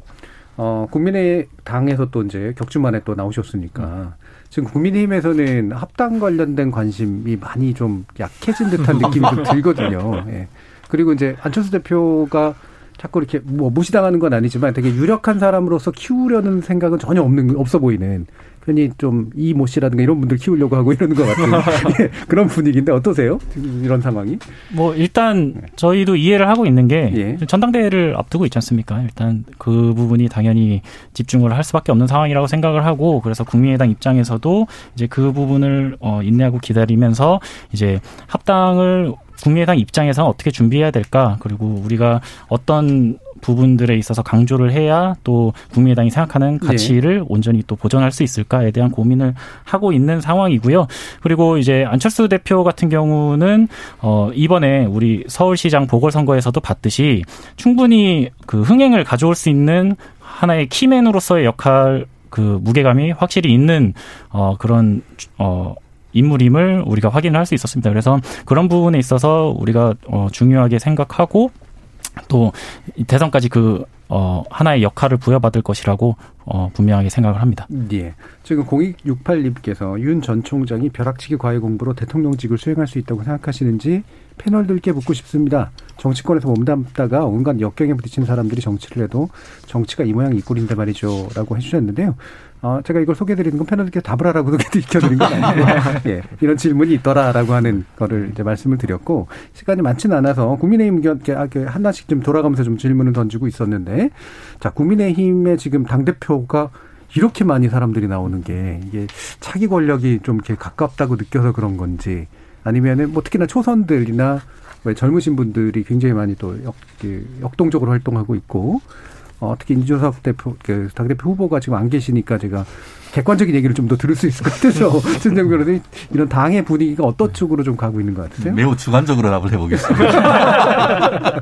어, 국민의 당에서 또 이제 격주만에 또 나오셨으니까 지금 국민의힘에서는 합당 관련된 관심이 많이 좀 약해진 듯한 <laughs> 느낌이 좀 들거든요. 예. 그리고 이제 안철수 대표가 자꾸 이렇게 뭐 무시당하는 건 아니지만 되게 유력한 사람으로서 키우려는 생각은 전혀 없는 없어 보이는 괜히 좀 이 모 씨라든가 이런 분들 키우려고 하고 이러는 것 같은 <laughs> 예, 그런 분위기인데 어떠세요? 이런 상황이? 뭐 일단 저희도 이해를 하고 있는 게 예. 전당대회를 앞두고 있지 않습니까? 일단 그 부분이 당연히 집중을 할 수밖에 없는 상황이라고 생각을 하고 그래서 국민의당 입장에서도 이제 그 부분을 어 인내하고 기다리면서 이제 합당을 국민의당 입장에서는 어떻게 준비해야 될까 그리고 우리가 어떤 부분들에 있어서 강조를 해야 또 국민의당이 생각하는 네. 가치를 온전히 또 보존할 수 있을까에 대한 고민을 하고 있는 상황이고요. 그리고 이제 안철수 대표 같은 경우는 어 이번에 우리 서울시장 보궐선거에서도 봤듯이 충분히 그 흥행을 가져올 수 있는 하나의 키맨으로서의 역할 그 무게감이 확실히 있는 어 그런 어 인물임을 우리가 확인을 할 수 있었습니다. 그래서 그런 부분에 있어서 우리가 어 중요하게 생각하고 또 대선까지 그 어, 하나의 역할을 부여받을 것이라고 어, 분명하게 생각을 합니다. 예. 지금 0268님께서 윤 전 총장이 벼락치기 과외 공부로 대통령직을 수행할 수 있다고 생각하시는지 패널들께 묻고 싶습니다. 정치권에서 몸담다가 온갖 역경에 부딪히는 사람들이 정치를 해도 정치가 이 모양 이 꼴인데 말이죠. 라고 해주셨는데요. 어, 제가 이걸 소개해드리는 건 패널들께 답을 하라고 익혀드린 <laughs> 건 아니고, <laughs> 예, 이런 질문이 있더라라고 하는 거를 이제 말씀을 드렸고, 시간이 많지는 않아서 국민의힘 이렇게 아, 그 하나씩 좀 돌아가면서 좀 질문을 던지고 있었는데, 자, 국민의힘의 지금 당대표가 이렇게 많이 사람들이 나오는 게 이게 차기 권력이 좀 이렇게 가깝다고 느껴서 그런 건지 아니면은 뭐 특히나 초선들이나 왜 젊으신 분들이 굉장히 많이 또 역, 그 역동적으로 활동하고 있고 어, 특히 이준석 대표, 그, 당 대표 후보가 지금 안 계시니까 제가 객관적인 얘기를 좀 더 들을 수 있을 것 같아서, <laughs> 신정 변호사님, 이런 당의 분위기가 어떤 쪽으로 좀 가고 있는 것 같으세요? 매우 주관적으로 답을 해보겠습니다. <laughs>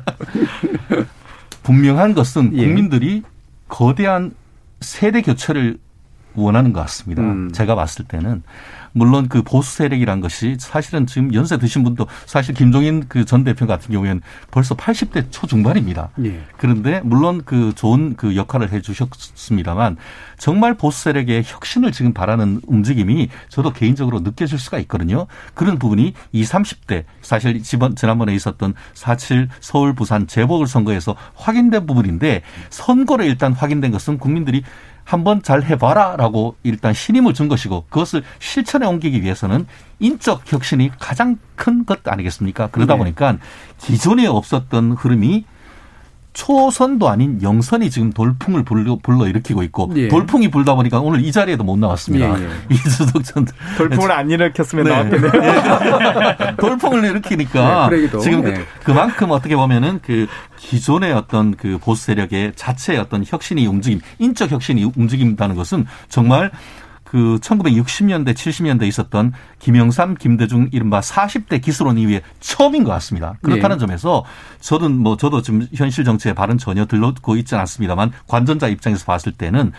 분명한 것은 예. 국민들이 거대한 세대 교체를 원하는 것 같습니다. 음. 제가 봤을 때는 물론 그 보수 세력이란 것이 사실은 지금 연세 드신 분도 사실 김종인 그 전 대표 같은 경우에는 벌써 80대 초중반입니다. 예. 그런데 물론 그 좋은 그 역할을 해 주셨습니다만 정말 보수 세력의 혁신을 지금 바라는 움직임이 저도 개인적으로 느껴질 수가 있거든요. 그런 부분이 20, 30대 사실 지번 지난번에 있었던 4.7 서울 부산 재보궐 선거에서 확인된 부분인데 선거로 일단 확인된 것은 국민들이 한번 잘 해봐라라고 일단 신임을 준 것이고 그것을 실천 에 옮기기 위해서는 인적 혁신이 가장 큰 것 아니겠습니까? 그러다 네. 보니까 기존에 없었던 흐름이 초선도 아닌 영선이 지금 돌풍을 불러, 불러 일으키고 있고 예. 돌풍이 불다 보니까 오늘 이 자리에도 못 나왔습니다. 예, 예. <laughs> 이주석 전 돌풍을 안 일으켰으면 네. 나왔겠네요. <laughs> 돌풍을 일으키니까 네. 지금 네. 그, 만큼 어떻게 보면은 그 기존의 어떤 그 보수 세력의 자체의 어떤 혁신이 움직임, 인적 혁신이 움직인다는 것은 정말 그 1960년대, 70년대 있었던 김영삼, 김대중 이른바 40대 기술원 이후에 처음인 것 같습니다. 그렇다는 네. 점에서 저는 뭐 저도 지금 현실 정치에 발은 전혀 들렀고 있지는 않습니다만 관전자 입장에서 봤을 때는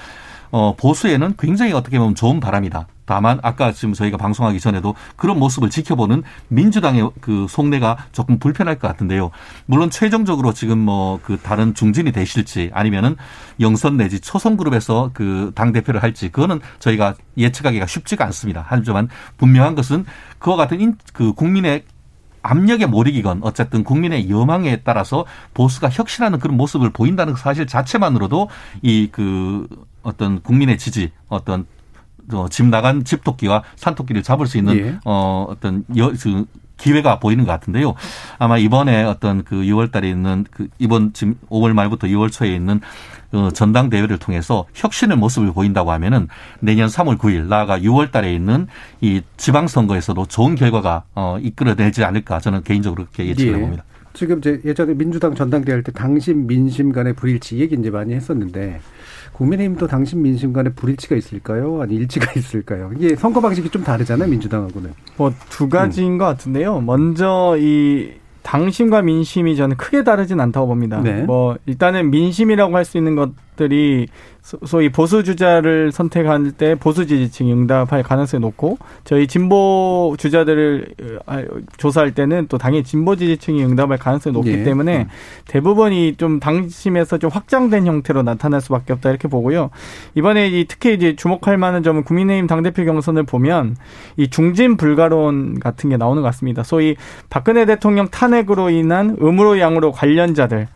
어, 보수에는 굉장히 어떻게 보면 좋은 바람이다. 다만 아까 지금 저희가 방송하기 전에도 그런 모습을 지켜보는 민주당의 그 속내가 조금 불편할 것 같은데요. 물론 최종적으로 지금 뭐 그 다른 중진이 되실지 아니면은 영선 내지 초선 그룹에서 그 당 대표를 할지 그거는 저희가 예측하기가 쉽지가 않습니다. 하지만 분명한 것은 그와 같은 인, 그 국민의 압력에 못 이기건 어쨌든 국민의 여망에 따라서 보수가 혁신하는 그런 모습을 보인다는 사실 자체만으로도 이 그 어떤 국민의 지지 어떤 어, 집 나간 집토끼와 산토끼를 잡을 수 있는 예. 어 어떤 여, 그 기회가 보이는 것 같은데요. 아마 이번에 어떤 그 6월 달에 있는 그 이번 지금 5월 말부터 6월 초에 있는 어, 전당대회를 통해서 혁신의 모습을 보인다고 하면은 내년 3월 9일 나아가 6월 달에 있는 이 지방선거에서도 좋은 결과가 어, 이끌어내지 않을까 저는 개인적으로 그렇게 예측을 예. 해봅니다. 지금 이제 예전에 민주당 전당대회 할 때 당심 민심 간의 불일치 이 얘기 이제 많이 했었는데 국민의힘도 당심 민심 간의 불일치가 있을까요? 아니 일치가 <laughs> 있을까요? 이게 선거 방식이 좀 다르잖아요 민주당하고는. 뭐 두 가지인 것 같은데요. 먼저 이 당심과 민심이 저는 크게 다르진 않다고 봅니다. 네. 뭐 일단은 민심이라고 할 수 있는 것 들이 소- 소위 보수 주자를 선택할 때 보수 지지층이 응답할 가능성이 높고 저희 진보 주자들을 어, 조사할 때는 또 당연히 진보 지지층이 응답할 가능성이 높기 예. 때문에 음. 대부분이 좀 당심에서 좀 확장된 형태로 나타날 수밖에 없다 이렇게 보고요. 이번에 이 특히 이제 주목할 만한 점은 국민의힘 당대표 경선을 보면 이 중진 불가론 같은 게 나오는 것 같습니다. 소위 박근혜 대통령 탄핵으로 인한 음으로 양으로 관련자들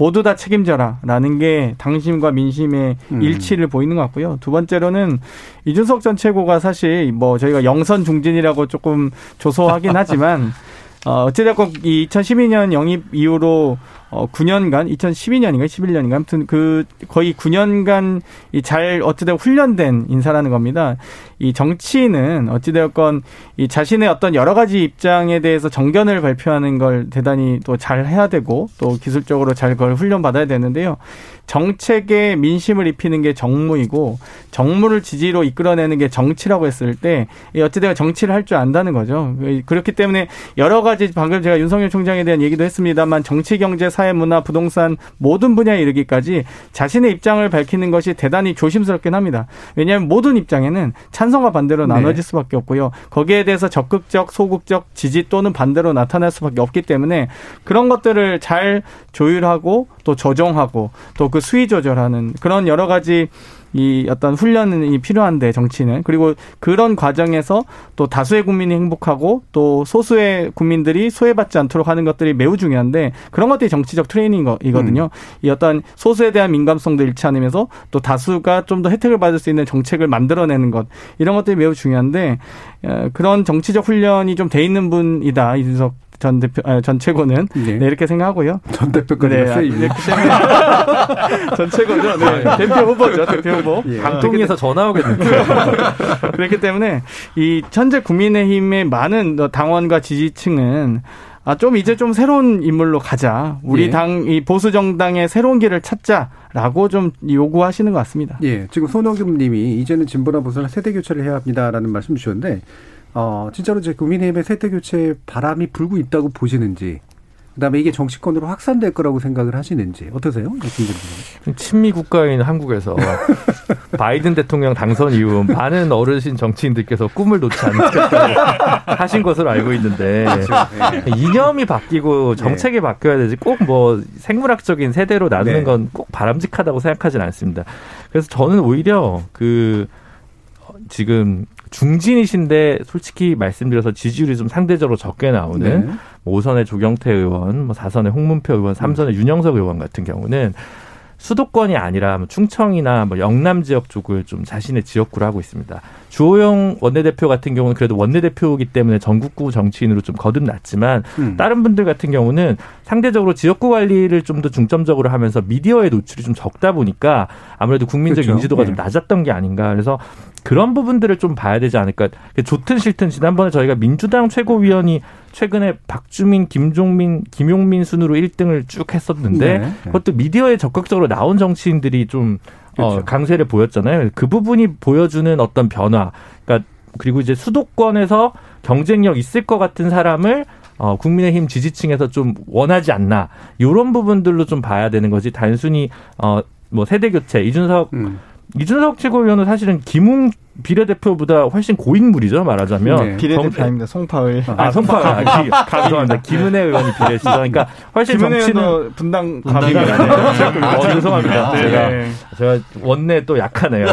모두 다 책임져라라는 게 당심과 민심의 음. 일치를 보이는 것 같고요. 두 번째로는 이준석 전 최고가 사실 뭐 저희가 영선 중진이라고 조금 조소하긴 하지만 <laughs> 어, 어찌됐건 이 2012년 영입 이후로 어, 9년간, 2012년인가 11년인가 아무튼 그 거의 9년간 이 잘 어찌되건 훈련된 인사라는 겁니다. 이 정치인은 어찌되었건 이 자신의 어떤 여러 가지 입장에 대해서 정견을 발표하는 걸 대단히 또 잘 해야 되고 또 기술적으로 잘 그걸 훈련 받아야 되는데요. 정책에 민심을 입히는 게 정무이고 정무를 지지로 이끌어내는 게 정치라고 했을 때이 어찌되건 정치를 할 줄 안다는 거죠. 그렇기 때문에 여러 가지 방금 제가 윤석열 총장에 대한 얘기도 했습니다만 정치, 경제, 사회, 문화, 부동산 모든 분야에 이르기까지 자신의 입장을 밝히는 것이 대단히 조심스럽긴 합니다. 왜냐하면 모든 입장에는 찬성과 반대로 네. 나눠질 수밖에 없고요. 거기에 대해서 적극적, 소극적 지지 또는 반대로 나타날 수밖에 없기 때문에 그런 것들을 잘 조율하고 또 조정하고 또 그 수위 조절하는 그런 여러 가지 이 어떤 훈련이 필요한데 정치는. 그리고 그런 과정에서 또 다수의 국민이 행복하고 또 소수의 국민들이 소외받지 않도록 하는 것들이 매우 중요한데 그런 것들이 정치적 트레이닝이거든요. 이 어떤 소수에 대한 민감성도 잃지 않으면서 또 다수가 좀 더 혜택을 받을 수 있는 정책을 만들어내는 것. 이런 것들이 매우 중요한데 어, 그런 정치적 훈련이 좀 돼 있는 분이다 이준석 전 대표 아, 전 최고는 네. 네, 이렇게 생각하고요. 전 대표까지 네, 갔어요. 이렇기 때문에 <laughs> 전 최고죠. 네, 대표 후보죠. 대표 후보. 예. 방통위에서 전화 오겠는데. <laughs> 그렇기 때문에 이 현재 국민의힘의 많은 당원과 지지층은 아, 좀 이제 좀 새로운 인물로 가자. 우리 예. 당, 이 보수 정당의 새로운 길을 찾자라고 좀 요구하시는 것 같습니다. 예, 지금 손영금 님이 이제는 진보나 보수나 세대 교체를 해야 합니다라는 말씀 주셨는데, 어, 진짜로 제 국민의힘의 세대 교체 바람이 불고 있다고 보시는지, 그 다음에 이게 정치권으로 확산될 거라고 생각을 하시는지, 어떠세요? 김준님. 친미 국가인 한국에서 <laughs> 바이든 대통령 당선 이후 많은 어르신 정치인들께서 꿈을 놓지 않겠다고 <laughs> 하신 것으로 알고 있는데 이념이 바뀌고 정책이 바뀌어야 되지 꼭 뭐 생물학적인 세대로 나누는 네. 건꼭 바람직하다고 생각하지는 않습니다. 그래서 저는 오히려 그 어, 지금 중진이신데 솔직히 말씀드려서 지지율이 좀 상대적으로 적게 나오는 네. 뭐 5선의 조경태 의원, 뭐 4선의 홍문표 의원, 3선의 윤영석 의원 같은 경우는 수도권이 아니라 뭐 충청이나 뭐 영남 지역 쪽을 좀 자신의 지역구로 하고 있습니다. 주호영 원내대표 같은 경우는 그래도 원내대표이기 때문에 전국구 정치인으로 좀 거듭났지만 음. 다른 분들 같은 경우는 상대적으로 지역구 관리를 좀 더 중점적으로 하면서 미디어의 노출이 좀 적다 보니까 아무래도 국민적 그렇죠. 인지도가 네. 좀 낮았던 게 아닌가. 그래서 그런 부분들을 좀 봐야 되지 않을까. 좋든 싫든 지난번에 저희가 민주당 최고위원이 최근에 박주민, 김종민, 김용민 순으로 1등을 쭉 했었는데 네. 그것도 미디어에 적극적으로 나온 정치인들이 좀 어, 그렇죠. 어, 강세를 보였잖아요. 그 부분이 보여주는 어떤 변화. 그러니까 그리고 이제 수도권에서 경쟁력 있을 것 같은 사람을 어, 국민의힘 지지층에서 좀 원하지 않나. 요런 부분들로 좀 봐야 되는 거지. 단순히 어, 뭐 세대 교체 이준석 음. 이준석 최고위원은 사실은 김웅 비례대표보다 훨씬 고인물이죠 말하자면. 네. 비례대표. 아닙니다. 송파의 아, 아 송파 아, 기, 죄송합니다. 김은혜 의원이 비례시죠 그러니까 훨씬 정치는 분당 분당이네요 어, 죄송합니다. 네. 제가 제가 원내 또 약하네요. 네.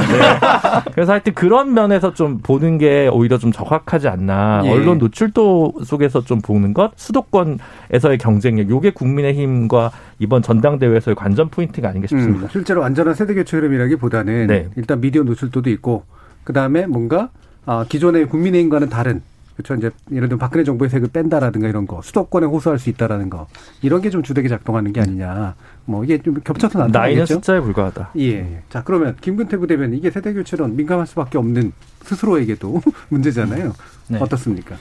그래서 하여튼 그런 면에서 좀 보는 게 오히려 좀 정확하지 않나. 예. 언론 노출도 속에서 좀 보는 것? 수도권에서의 경쟁력. 요게 국민의힘과 이번 전당대회에서의 관전 포인트가 아닌가 싶습니다. 음, 실제로 안전한 세대 교체 흐름이라기보다는 네. 일단 미디어 노출도도 있고 그 다음에 뭔가 아, 기존의 국민의힘과는 다른 그렇죠. 이제 예를 들면 박근혜 정부의 세금 뺀다라든가 이런 거 수도권에 호소할 수 있다라는 거 이런 게 좀 주되게 작동하는 게 아니냐. 뭐 이게 좀 겹쳐서 나타나겠죠. 나이는 숫자에 불과하다. 예. 자 그러면 김근태 부대변인 이게 세대 교체론 민감할 수밖에 없는 스스로에게도 <laughs> 문제잖아요. 네. 어떻습니까?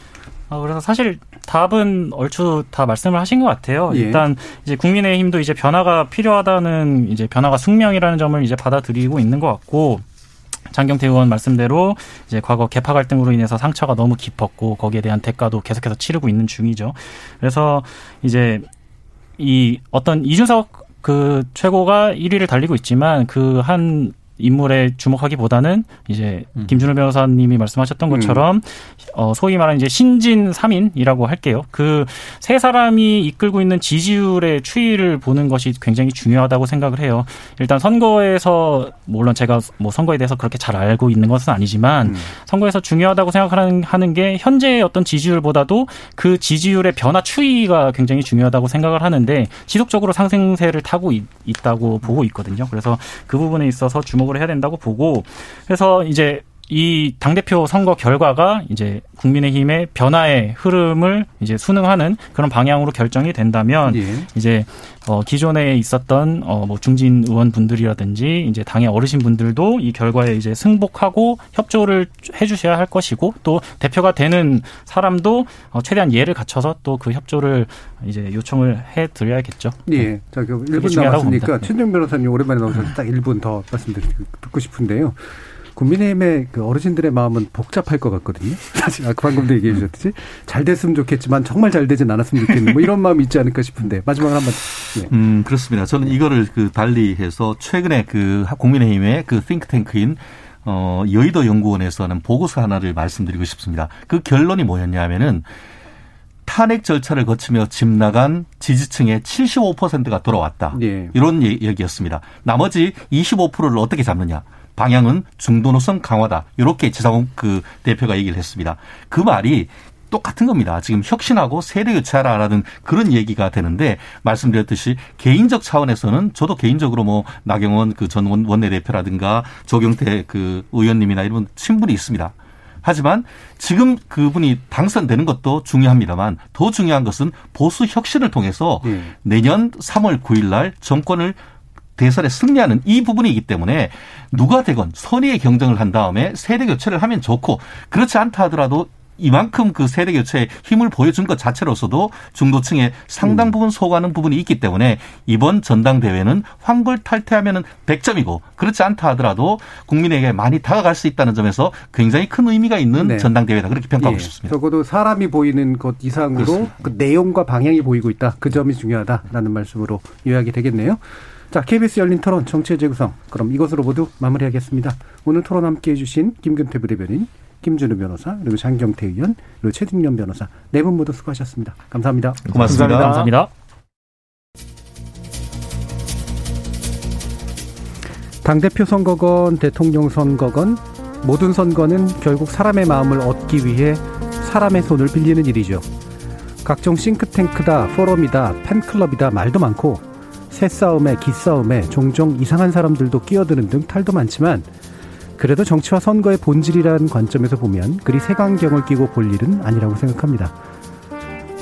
어, 그래서 사실 답은 얼추 다 말씀을 하신 것 같아요. 예. 일단 이제 국민의힘도 이제 변화가 필요하다는 이제 변화가 숙명이라는 점을 이제 받아들이고 있는 것 같고 장경태 의원 말씀대로 이제 과거 개파 갈등으로 인해서 상처가 너무 깊었고 거기에 대한 대가도 계속해서 치르고 있는 중이죠. 그래서 이제 이 어떤 이준석 그 최고가 1위를 달리고 있지만 그 한 인물에 주목하기보다는 이제 음. 김준호 변호사님이 말씀하셨던 것처럼 음. 어 소위 말하는 이제 신진 3인이라고 할게요. 그 세 사람이 이끌고 있는 지지율의 추이를 보는 것이 굉장히 중요하다고 생각을 해요. 일단 선거에서 물론 제가 뭐 선거에 대해서 그렇게 잘 알고 있는 것은 아니지만 음. 선거에서 중요하다고 생각하는 하는 게 현재의 어떤 지지율보다도 그 지지율의 변화 추이가 굉장히 중요하다고 생각을 하는데 지속적으로 상승세를 타고 있, 있다고 보고 있거든요. 그래서 그 부분에 있어서 주목 주목을 해야 된다고 보고 그래서 이제 이 당대표 선거 결과가 이제 국민의힘의 변화의 흐름을 이제 순응하는 그런 방향으로 결정이 된다면 예. 이제 어 기존에 있었던 어뭐 중진 의원 분들이라든지 이제 당의 어르신 분들도 이 결과에 이제 승복하고 협조를 해 주셔야 할 것이고 또 대표가 되는 사람도 어 최대한 예를 갖춰서 또 그 협조를 이제 요청을 해 드려야겠죠. 예. 자, 그 1분 남았으니까 최정 변호사님 오랜만에 나오셔서 딱 1분 더 말씀드리고 싶은데요. 국민의힘의 그 어르신들의 마음은 복잡할 것 같거든요. <laughs> 사실 아까 방금도 얘기해 주셨듯이 잘 됐으면 좋겠지만 정말 잘 되진 않았으면 좋겠는 뭐 이런 마음이 있지 않을까 싶은데 마지막으로 한번. 네. 음 그렇습니다. 저는 이거를 그 달리해서 최근에 그 국민의힘의 그 싱크탱크인 어 여의도 연구원에서 하는 보고서 하나를 말씀드리고 싶습니다. 그 결론이 뭐였냐면은 탄핵 절차를 거치며 집 나간 지지층의 75%가 돌아왔다. 네. 이런 얘기였습니다. 나머지 25%를 어떻게 잡느냐. 방향은 중도 노선 강화다. 이렇게 지상훈 그 대표가 얘기를 했습니다. 그 말이 똑같은 겁니다. 지금 혁신하고 세대 교체하라라는 그런 얘기가 되는데 말씀드렸듯이 개인적 차원에서는 저도 개인적으로 뭐 나경원 그 전 원내대표라든가 조경태 그 의원님이나 이런 친분이 있습니다. 하지만 지금 그분이 당선되는 것도 중요합니다만 더 중요한 것은 보수 혁신을 통해서 네. 내년 3월 9일 날 정권을 대선에 승리하는 이 부분이기 때문에 누가 되건 선의의 경쟁을 한 다음에 세대 교체를 하면 좋고 그렇지 않다 하더라도 이만큼 그 세대 교체에 힘을 보여준 것 자체로서도 중도층에 상당 음. 부분 소가는 부분이 있기 때문에 이번 전당대회는 황골 탈퇴하면은 100점이고 그렇지 않다 하더라도 국민에게 많이 다가갈 수 있다는 점에서 굉장히 큰 의미가 있는 네. 전당대회다 그렇게 평가하고 예. 싶습니다. 적어도 사람이 보이는 것 이상으로. 그 내용과 방향이 보이고 있다. 그 점이 중요하다라는 말씀으로 요약이 되겠네요. 자, KBS 열린 토론 정치의 재구성. 그럼 이것으로 모두 마무리하겠습니다. 오늘 토론 함께 해주신 김근태 부대변인, 김준우 변호사, 그리고 장경태 의원, 그리고 최진년 변호사 네 분 모두 수고하셨습니다. 감사합니다. 고맙습니다. 감사합니다. 당대표 선거건 대통령 선거건 모든 선거는 결국 사람의 마음을 얻기 위해 사람의 손을 빌리는 일이죠. 각종 싱크탱크다, 포럼이다, 팬클럽이다 말도 많고 새싸움에 기싸움에 종종 이상한 사람들도 끼어드는 등 탈도 많지만 그래도 정치와 선거의 본질이라는 관점에서 보면 그리 색안경을 끼고 볼 일은 아니라고 생각합니다.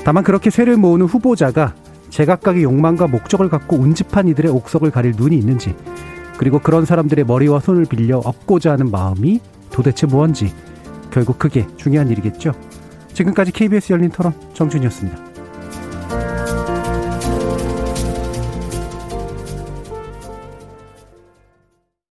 다만 그렇게 쇠를 모으는 후보자가 제각각의 욕망과 목적을 갖고 운집한 이들의 옥석을 가릴 눈이 있는지 그리고 그런 사람들의 머리와 손을 빌려 얻고자 하는 마음이 도대체 무언지 결국 그게 중요한 일이겠죠. 지금까지 KBS 열린 토론 정준이었습니다.